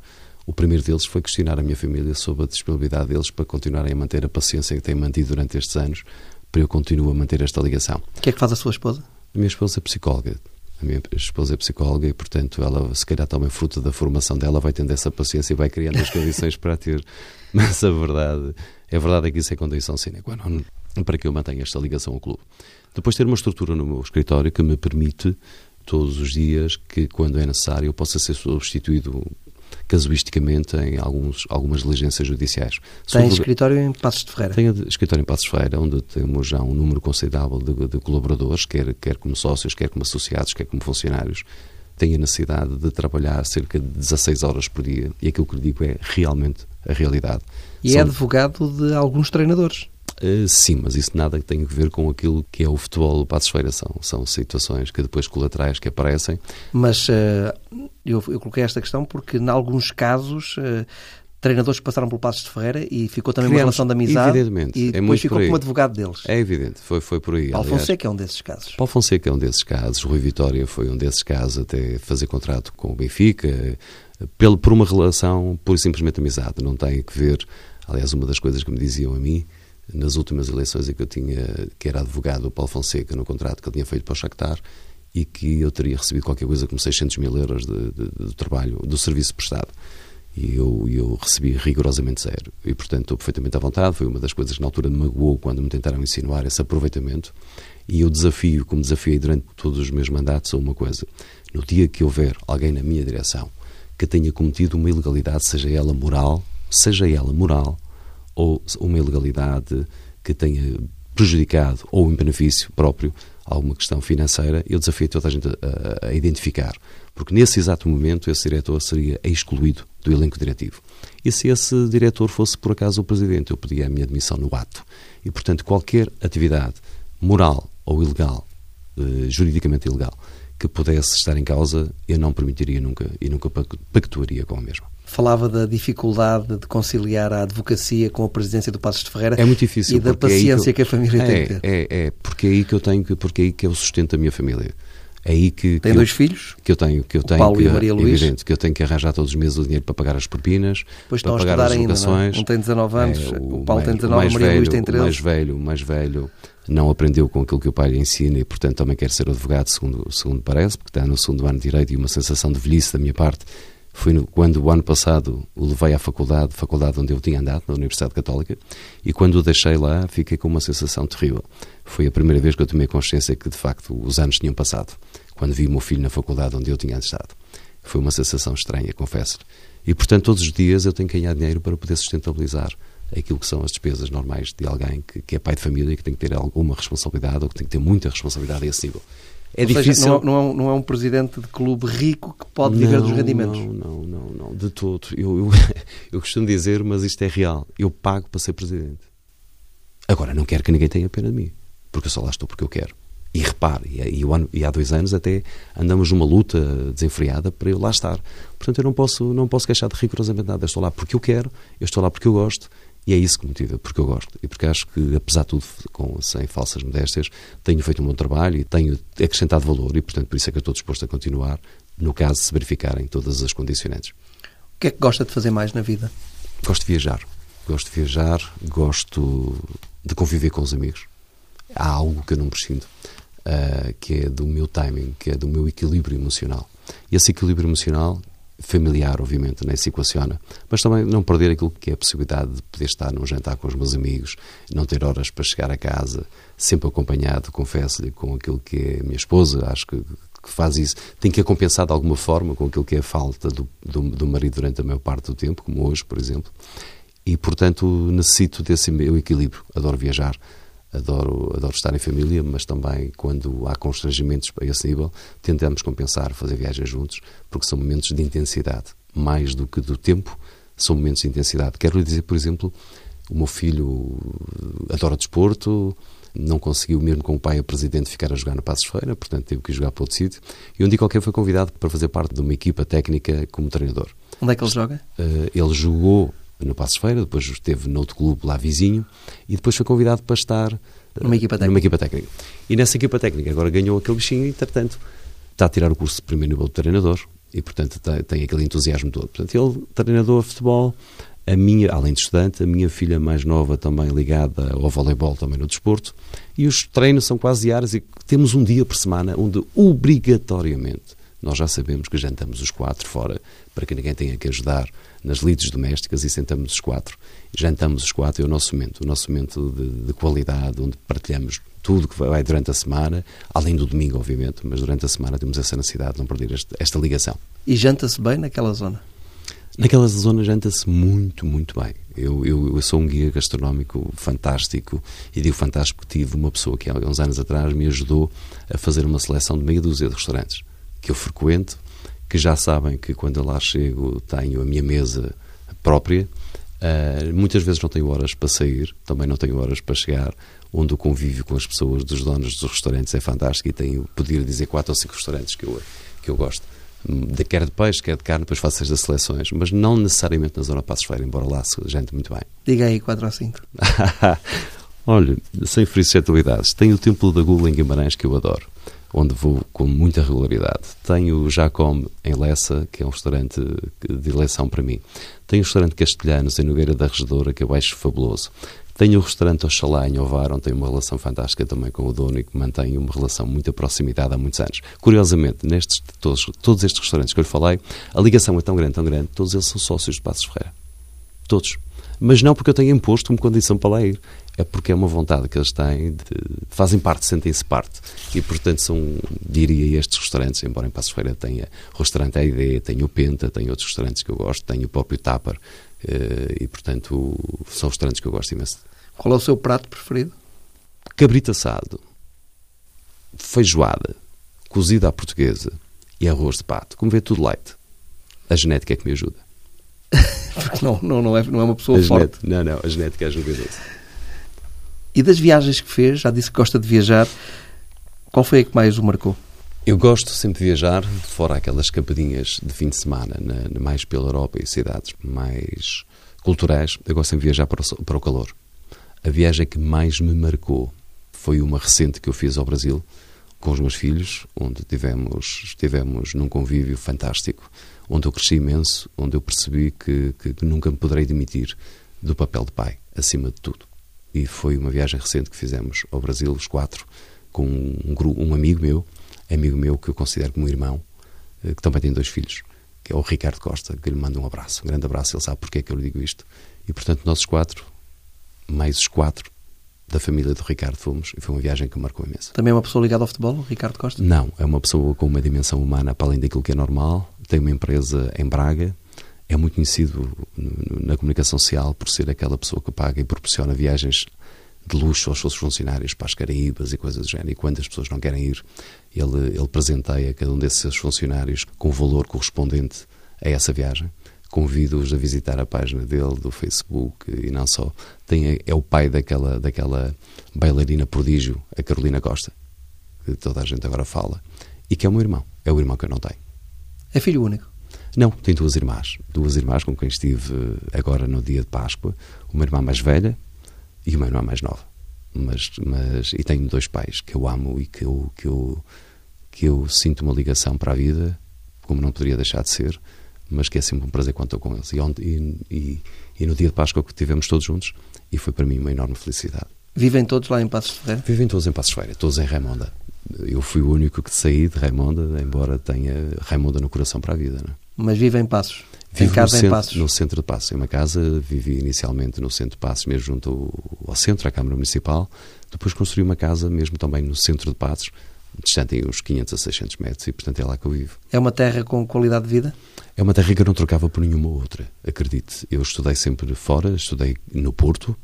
o primeiro deles foi questionar a minha família sobre a disponibilidade deles para continuarem a manter a paciência que têm mantido durante estes anos, para eu continuar a manter esta ligação. O que é que faz a sua esposa? A minha esposa é psicóloga. A minha esposa é psicóloga e, portanto, ela, se calhar também fruto da formação dela, vai tendo essa paciência e vai criando as condições para ter. Mas a verdade, a verdade é que isso é condição sine qua non para que eu mantenha esta ligação ao clube. Depois ter uma estrutura no meu escritório que me permite todos os dias que, quando é necessário, eu possa ser substituído casuisticamente em alguns, algumas diligências judiciais. Tem Sobre... escritório em Passos de Ferreira? Tenho escritório em Passos de Ferreira, onde temos já um número considerável de, de colaboradores, quer, quer como sócios, quer como associados, quer como funcionários. Tenho a necessidade de trabalhar cerca de 16 horas por dia e aquilo que lhe digo é realmente a realidade. E é São... é advogado de alguns treinadores? Uh, sim, mas isso nada tem a ver com aquilo que é o futebol do Passos Feira. São, são situações que depois colaterais que aparecem. Mas uh, eu, eu, coloquei esta questão porque, em alguns casos, uh, treinadores que passaram pelo Passos de Ferreira e ficou também Criamos, uma relação de amizade. Evidentemente. E é depois ficou como advogado deles. É evidente, foi, foi por aí. Paulo aliás. Fonseca é um desses casos. Paulo Fonseca é um desses casos. Rui Vitória foi um desses casos, até fazer contrato com o Benfica, pelo, por uma relação pura e simplesmente amizade. Não tem que ver. Aliás, uma das coisas que me diziam a mim nas últimas eleições em que eu tinha, que era advogado o Paulo Fonseca no contrato que ele tinha feito para o Shakhtar e que eu teria recebido qualquer coisa como 600 mil euros de, de, de trabalho, do serviço prestado. E eu, eu recebi rigorosamente zero. E, portanto, estou perfeitamente à vontade. Foi uma das coisas que na altura me magoou quando me tentaram insinuar esse aproveitamento. E eu desafio, como desafiei durante todos os meus mandatos, a uma coisa. No dia que houver alguém na minha direção que tenha cometido uma ilegalidade, seja ela moral, seja ela moral, ou uma ilegalidade que tenha prejudicado ou em benefício próprio alguma questão financeira, eu desafio toda a gente a, a, identificar. Porque nesse exato momento esse diretor seria excluído do elenco diretivo. E se esse diretor fosse por acaso o presidente, eu pedia a minha admissão no ato. E portanto qualquer atividade moral ou ilegal, eh, juridicamente ilegal, que pudesse estar em causa, eu não permitiria nunca e nunca pactuaria com a mesma falava da dificuldade de conciliar a advocacia com a presidência do Passos de Ferreira. É muito difícil. E da paciência é que, eu... que, a família é, tem que ter. É, é, porque é aí que eu tenho que, porque é aí que é o sustento da minha família. É aí que, tem que dois eu, filhos? Que eu tenho, que eu tenho Paulo que, e a Maria Luís. Evidente, que eu tenho que arranjar todos os meses o dinheiro para pagar as propinas, pois para pagar as locações. Um tem 19 anos, é, o, o, Paulo mais, tem 19, a Maria velho, Luís tem 13. O mais velho, o mais velho não aprendeu com aquilo que o pai lhe ensina e, portanto, também quer ser advogado, segundo, segundo parece, porque está no segundo ano de Direito e uma sensação de velhice da minha parte foi no, quando o ano passado o levei à faculdade, faculdade onde eu tinha andado, na Universidade Católica, e quando o deixei lá fiquei com uma sensação terrível. Foi a primeira vez que eu tomei consciência que de facto os anos tinham passado, quando vi o meu filho na faculdade onde eu tinha estado. Foi uma sensação estranha, confesso. E portanto, todos os dias eu tenho que ganhar dinheiro para poder sustentabilizar aquilo que são as despesas normais de alguém que, que é pai de família e que tem que ter alguma responsabilidade ou que tem que ter muita responsabilidade a esse nível. É Ou difícil. Seja, não, não, é um, não, é um, presidente de clube rico que pode não, viver dos rendimentos. Não, não, não, não, de todo. Eu, eu, eu costumo dizer, mas isto é real. Eu pago para ser presidente. Agora, não quero que ninguém tenha pena de mim, porque eu só lá estou porque eu quero. E repare, e, e, há dois anos até andamos numa luta desenfreada para eu lá estar. Portanto, eu não posso, não posso queixar de rigorosamente nada. Eu estou lá porque eu quero, eu estou lá porque eu gosto e é isso que me motiva, porque eu gosto. E porque acho que, apesar de tudo, com, sem falsas modéstias, tenho feito um bom trabalho e tenho acrescentado valor e, portanto, por isso é que eu estou disposto a continuar, no caso de se verificarem todas as condicionantes. O que é que gosta de fazer mais na vida? Gosto de viajar. Gosto de viajar, gosto de conviver com os amigos. Há algo que eu não prescindo, uh, que é do meu timing, que é do meu equilíbrio emocional. E esse equilíbrio emocional familiar, obviamente, nem se equaciona, mas também não perder aquilo que é a possibilidade de poder estar num jantar com os meus amigos, não ter horas para chegar a casa, sempre acompanhado, confesso-lhe, com aquilo que é a minha esposa, acho que, que faz isso, tem que compensar de alguma forma com aquilo que é a falta do, do, do marido durante a maior parte do tempo, como hoje, por exemplo. E, portanto, necessito desse meu equilíbrio. Adoro viajar, adoro, adoro estar em família, mas também quando há constrangimentos a esse nível, tentamos compensar, fazer viagens juntos, porque são momentos de intensidade, mais do que do tempo, são momentos de intensidade. Quero lhe dizer, por exemplo, o meu filho adora desporto, não conseguiu, mesmo com o pai a presidente, ficar a jogar na Passos Feira, portanto teve que jogar para outro sítio. E um dia qualquer foi convidado para fazer parte de uma equipa técnica como treinador. Onde é que ele joga? Uh, ele jogou no Passos Feira, depois esteve noutro clube lá vizinho e depois foi convidado para estar numa equipa técnica. Numa equipa técnica. E nessa equipa técnica agora ganhou aquele bichinho e, entretanto, está a tirar o curso de primeiro nível de treinador e, portanto, tem, tem aquele entusiasmo todo. Portanto, ele, treinador de futebol, a minha, além de estudante, a minha filha mais nova também ligada ao voleibol, também no desporto, e os treinos são quase diários e temos um dia por semana onde, obrigatoriamente, nós já sabemos que jantamos os quatro fora, para que ninguém tenha que ajudar nas lides domésticas e sentamos os quatro, jantamos os quatro, é o nosso momento, o nosso momento de, de qualidade, onde partilhamos tudo que vai durante a semana, além do domingo, obviamente, mas durante a semana temos essa necessidade de não perder esta, esta ligação. E janta-se bem naquela zona? Naquela zona janta-se muito, muito bem. Eu, eu, eu, sou um guia gastronómico fantástico e digo fantástico porque tive uma pessoa que há uns anos atrás me ajudou a fazer uma seleção de meia dúzia de restaurantes que eu frequento, que já sabem que quando eu lá chego tenho a minha mesa própria. Uh, muitas vezes não tenho horas para sair, também não tenho horas para chegar, onde o convívio com as pessoas, dos donos dos restaurantes é fantástico e tenho, poder dizer, quatro ou cinco restaurantes que eu, que eu gosto de, quer de peixe, quer de carne, depois faço estas seleções, mas não necessariamente na zona Passos Feira, embora lá se gente muito bem. Diga aí 4 ou 5. Olha, sem ferir suscetibilidades, tenho o Templo da Gula em Guimarães, que eu adoro, onde vou com muita regularidade. Tenho o Jacome em Lessa, que é um restaurante de eleição para mim. Tenho o restaurante Castelhanos em Nogueira da Regedora, que eu acho fabuloso. Tenho o restaurante Oxalá em Ovar, onde tenho uma relação fantástica também com o dono e que mantenho uma relação muita proximidade há muitos anos. Curiosamente, nestes, todos, todos estes restaurantes que eu lhe falei, a ligação é tão grande, tão grande, todos eles são sócios de Passos Ferreira. Todos. Mas não porque eu tenha imposto uma condição para lá ir. É porque é uma vontade que eles têm, de, fazem parte, sentem-se parte. E, portanto, são, diria, estes restaurantes, embora em Passos Ferreira tenha restaurante A Ideia, tenho o Penta, tenho outros restaurantes que eu gosto, tenho o próprio Tapper, eh, e, portanto, são restaurantes que eu gosto imenso. Qual é o seu prato preferido? Cabrito assado, feijoada, cozida à portuguesa e arroz de pato. Como vê, tudo light. A genética é que me ajuda. não, não, não, é, não é uma pessoa a forte. não, não, a genética ajuda-se. E das viagens que fez, já disse que gosta de viajar, qual foi a que mais o marcou? Eu gosto sempre de viajar, fora aquelas escapadinhas de fim de semana, na, mais pela Europa e cidades mais culturais. Eu gosto sempre de viajar para o, para o calor. A viagem que mais me marcou foi uma recente que eu fiz ao Brasil com os meus filhos, onde tivemos, estivemos num convívio fantástico, onde eu cresci imenso, onde eu percebi que, que nunca me poderei demitir do papel de pai, acima de tudo. E foi uma viagem recente que fizemos ao Brasil, os quatro, com um, um amigo meu, amigo meu que eu considero como irmão, eh, que também tem dois filhos, que é o Ricardo Costa, que lhe manda um abraço, um grande abraço, ele sabe porque é que eu lhe digo isto. E portanto, nós quatro mais os quatro da família do Ricardo fomos e foi uma viagem que marcou imenso. Também é uma pessoa ligada ao futebol, o Ricardo Costa? Não, é uma pessoa com uma dimensão humana para além daquilo que é normal. Tem uma empresa em Braga, é muito conhecido na comunicação social por ser aquela pessoa que paga e proporciona viagens de luxo aos seus funcionários para as Caraíbas e coisas do género. E quando as pessoas não querem ir, ele, ele presenteia cada um desses seus funcionários com o valor correspondente a essa viagem convido-os a visitar a página dele do Facebook e não só. Tem, é o pai daquela, daquela bailarina prodígio, a Carolina Costa, que toda a gente agora fala, e que é o meu irmão. É o irmão que eu não tenho. É filho único? Não, tenho duas irmãs. Duas irmãs com quem estive agora no dia de Páscoa. Uma irmã mais velha e uma irmã mais nova. Mas, mas, e tenho dois pais que eu amo e que eu, que eu, que eu sinto uma ligação para a vida, como não poderia deixar de ser mas que é sempre um prazer quando estou com eles. E, e, e, e, no dia de Páscoa que tivemos todos juntos, e foi para mim uma enorme felicidade. Vivem todos lá em Passos Ferreira? Vivem todos em Passos Ferreira, todos em Raimonda. Eu fui o único que saí de Raimonda, embora tenha Raimonda no coração para a vida. Não é? Mas vive em Passos? Vivo em casa no, em Passos? no centro de Passos. Em uma casa, vivi inicialmente no centro de Passos, mesmo junto ao, ao centro, à Câmara Municipal. Depois construí uma casa mesmo também no centro de Passos, distante uns 500 a 600 metros e, portanto, é lá que eu vivo. É uma terra com qualidade de vida? É uma terra que eu não trocava por nenhuma outra, acredite. Eu estudei sempre fora, estudei no Porto,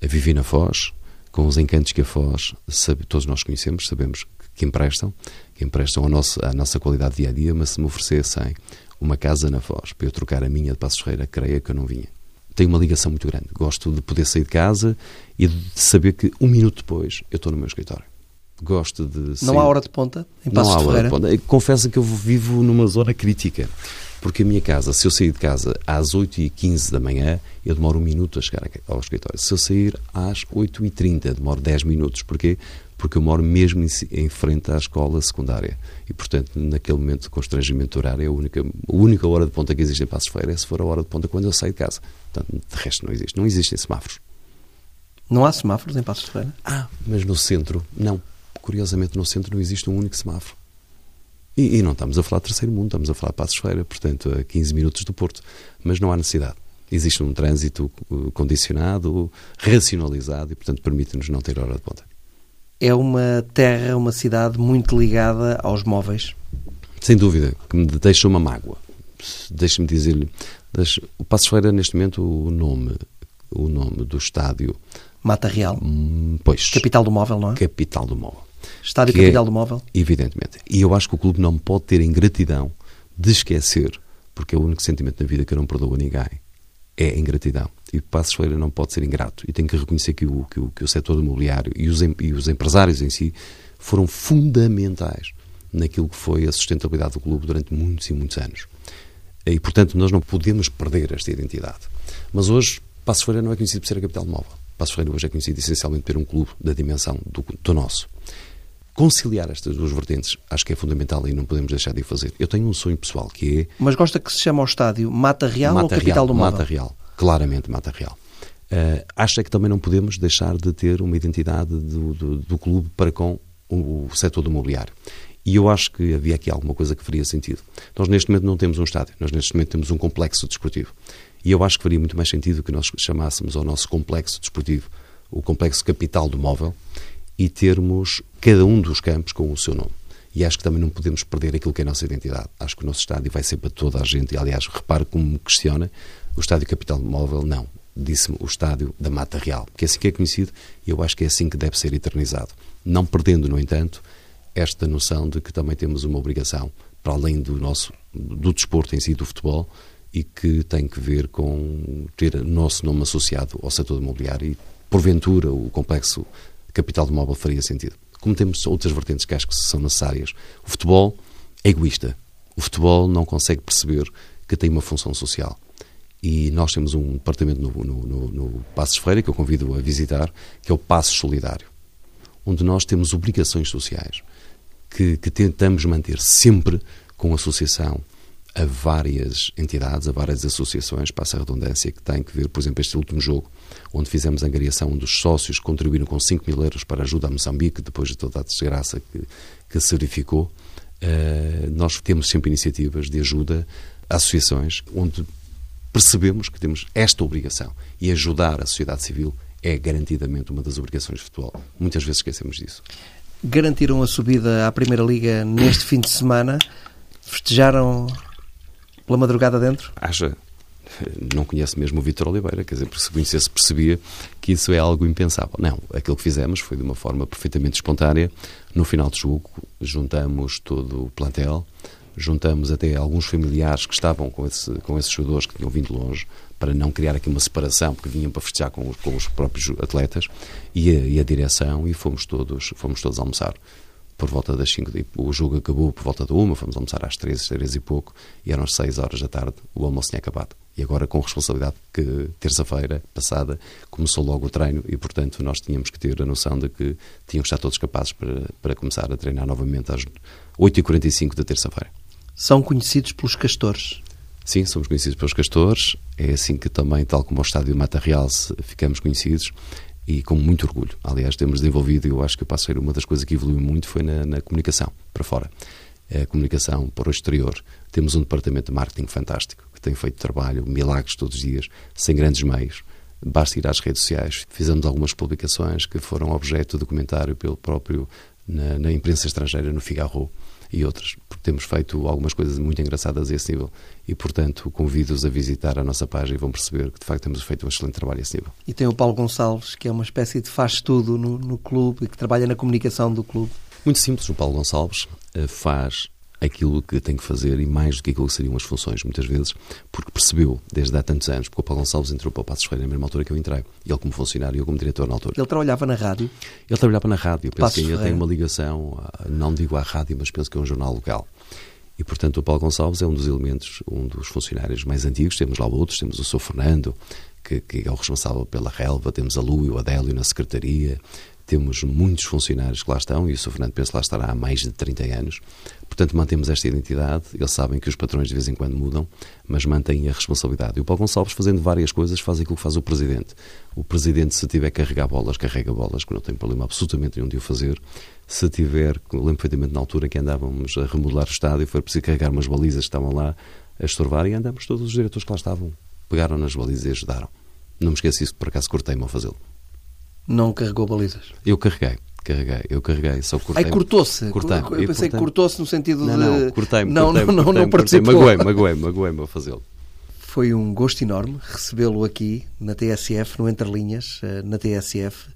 vivi na Foz, com os encantos que a Foz, sabe, todos nós conhecemos, sabemos que emprestam, que emprestam a nossa, a nossa qualidade dia a dia, mas se me oferecessem uma casa na Foz para eu trocar a minha de Passos Ferreira, creia que eu não vinha. Tenho uma ligação muito grande. Gosto de poder sair de casa e de saber que um minuto depois eu estou no meu escritório. Gosto de. Não há hora de ponta em Passos não há? Hora de ponta. Confesso que eu vivo numa zona crítica. Porque a minha casa, se eu sair de casa às 8h15 da manhã, eu demoro um minuto a chegar ao escritório. Se eu sair às 8h30, demoro 10 minutos. Porquê? Porque eu moro mesmo em, frente à escola secundária. E, portanto, naquele momento de constrangimento horário, é a única, a única hora de ponta que existe em Passos Ferreira é se for a hora de ponta quando eu saio de casa. Portanto, de resto não existe. Não existem semáforos. Não há semáforos em Passos Ferreira? Ah, mas no centro, não. Curiosamente, no centro não existe um único semáforo. E, e, não estamos a falar de terceiro mundo, estamos a falar de Passos Feira, portanto, a 15 minutos do Porto. Mas não há necessidade. Existe um trânsito uh, condicionado, racionalizado e, portanto, permite-nos não ter hora de ponta. É uma terra, uma cidade muito ligada aos móveis? Sem dúvida, que me deixa uma mágoa. Deixe-me dizer-lhe, o Passos Feira, neste momento, o nome, o nome do estádio... Mata Real? Hum, pois. Capital do móvel, não é? Capital do móvel. Estádio Capital é, do Móvel? Evidentemente. E eu acho que o clube não pode ter ingratidão de esquecer, porque é o único sentimento na vida que eu não perdoo a ninguém, é a ingratidão. E Passos Feira não pode ser ingrato. E tem que reconhecer que o, que o, que o setor imobiliário e os, e os empresários em si foram fundamentais naquilo que foi a sustentabilidade do clube durante muitos e muitos anos. E, portanto, nós não podemos perder esta identidade. Mas hoje, Passos Feira não é conhecido por ser a capital do móvel. Passos Feira hoje é conhecido essencialmente por um clube da dimensão do, do nosso conciliar estas duas vertentes acho que é fundamental e não podemos deixar de o fazer. Eu tenho um sonho pessoal que é. Mas gosta que se chame ao estádio Mata Real Mata ou Capital Real, do Móvel? Mata Real, claramente Mata Real. Uh, acho é que também não podemos deixar de ter uma identidade do, do, do clube para com o, o setor do mobiliário. E eu acho que havia aqui alguma coisa que faria sentido. Nós neste momento não temos um estádio, nós neste momento temos um complexo desportivo. E eu acho que faria muito mais sentido que nós chamássemos ao nosso complexo desportivo o complexo capital do móvel e termos cada um dos campos com o seu nome. E acho que também não podemos perder aquilo que é a nossa identidade. Acho que o nosso estádio vai ser para toda a gente. E, aliás, repare como me questiona, o estádio Capital Móvel, não. Disse-me o estádio da Mata Real, que é assim que é conhecido e eu acho que é assim que deve ser eternizado. Não perdendo, no entanto, esta noção de que também temos uma obrigação, para além do nosso do desporto em si, do futebol, e que tem que ver com ter nosso nome associado ao setor imobiliário e, porventura, o complexo capital do móvel faria sentido. Como temos outras vertentes que acho que são necessárias. O futebol é egoísta. O futebol não consegue perceber que tem uma função social. E nós temos um departamento no, no, no, no Passos Ferreira, que eu convido a visitar, que é o Passos Solidário, onde nós temos obrigações sociais que, que tentamos manter sempre com associação a várias entidades, a várias associações, passa a redundância, que têm que ver, por exemplo, este último jogo, onde fizemos a angariação, dos sócios contribuíram com 5 mil euros para ajuda a Moçambique, depois de toda a desgraça que, que se verificou. Uh, nós temos sempre iniciativas de ajuda a associações onde percebemos que temos esta obrigação e ajudar a sociedade civil é garantidamente uma das obrigações de futebol. Muitas vezes esquecemos disso. Garantiram a subida à Primeira Liga neste fim de semana. Festejaram pela madrugada dentro? Acha? Não conhece mesmo o Vítor Oliveira, quer dizer, se conhecesse percebia que isso é algo impensável. Não, aquilo que fizemos foi de uma forma perfeitamente espontânea. No final do jogo, juntamos todo o plantel, juntamos até alguns familiares que estavam com, esse, com esses jogadores que tinham vindo longe, para não criar aqui uma separação, porque vinham para festejar com os, com os próprios atletas, e a, e a direção, e fomos todos, fomos todos almoçar por volta das 5. O jogo acabou por volta da 1, fomos almoçar às 3, 3 e pouco, e eram as 6 horas da tarde, o almoço tinha acabado. E agora, com responsabilidade, que terça-feira passada começou logo o treino e, portanto, nós tínhamos que ter a noção de que tínhamos que estar todos capazes para, para começar a treinar novamente às 8h45 da terça-feira. São conhecidos pelos castores? Sim, somos conhecidos pelos castores. É assim que também, tal como o estádio Mata Real, ficamos conhecidos e com muito orgulho. Aliás, temos desenvolvido, eu acho que o Passo uma das coisas que evoluiu muito foi na, na comunicação, para fora. A comunicação para o exterior. Temos um departamento de marketing fantástico, que tem feito trabalho, milagres todos os dias, sem grandes meios. Basta ir às redes sociais. Fizemos algumas publicações que foram objeto de comentário pelo próprio na, na imprensa estrangeira, no Figaro e outras, porque temos feito algumas coisas muito engraçadas a esse nível e, portanto, convido-os a visitar a nossa página e vão perceber que, de facto, temos feito um excelente trabalho a esse nível. E tem o Paulo Gonçalves, que é uma espécie de faz-tudo no, no clube e que trabalha na comunicação do clube. Muito simples, o Paulo Gonçalves eh, faz aquilo que tem que fazer e mais do que aquilo que seriam as funções, muitas vezes, porque percebeu desde há tantos anos, porque o Paulo Gonçalves entrou para o Passos Ferreira na mesma altura que eu entrei, ele como funcionário e eu como diretor na altura. Ele trabalhava na rádio? Ele trabalhava na rádio, penso Passos que ainda tem uma ligação, não digo à rádio, mas penso que é um jornal local. E, portanto, o Paulo Gonçalves é um dos elementos, um dos funcionários mais antigos. Temos lá outros, temos o Sr. Fernando, que, que, é o responsável pela relva, temos a Lu e o Adélio na secretaria, temos muitos funcionários que lá estão, e o Sr. Fernando penso lá estará há mais de 30 anos. Portanto, mantemos esta identidade. Eles sabem que os patrões de vez em quando mudam, mas mantêm a responsabilidade. E o Paulo Gonçalves, fazendo várias coisas, faz aquilo que faz o Presidente. O Presidente, se tiver que carregar bolas, carrega bolas, que não tem problema absolutamente nenhum de o fazer. Se tiver, lembro perfeitamente na altura que andávamos a remodelar o estádio, foi preciso carregar umas balizas que estavam lá a estorvar e andamos todos os diretores que lá estavam. Pegaram nas balizas e ajudaram. Não me esqueci isso, por acaso cortei-me a fazê-lo. Não carregou balizas? Eu carreguei. Carreguei, eu carreguei, só cortei. Ai, cortou-se. Cortei. Eu pensei que cortou-se no sentido não, de. Não, cortei-me. Não, cortei não, não, não participou. Magoei-me, magoei-me, magoei-me a fazê-lo. Foi um gosto enorme recebê-lo aqui na TSF, no Entre Linhas, eh, na TSF.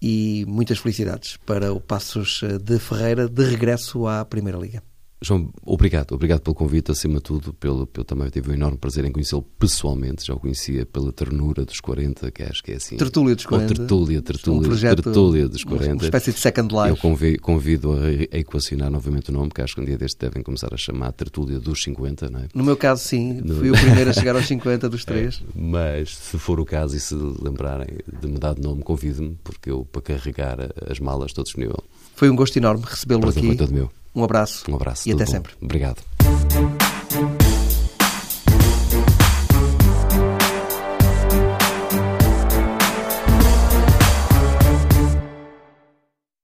E muitas felicidades para o Passos eh, de Ferreira de regresso à Primeira Liga. João, obrigado, obrigado pelo convite, acima de tudo, pelo, pelo também tive um enorme prazer em conhecê-lo pessoalmente, já o conhecia pela ternura dos 40, que acho que é assim. Tertúlia dos 40. Ou tertúlia, tertúlia, um projeto, tertúlia dos 40. Uma espécie de second life. Eu convido, convido a, a, equacionar novamente o nome, que acho que um dia deste devem começar a chamar tertúlia dos 50, não é? No meu caso, sim, no... fui o primeiro a chegar aos 50 dos três. É, mas, se for o caso e se lembrarem de mudar de nome, convido-me, porque eu, para carregar as malas, estou disponível. Foi um gosto enorme recebê-lo aqui. Foi todo meu. Um abraço. Um abraço. E até sempre. Obrigado.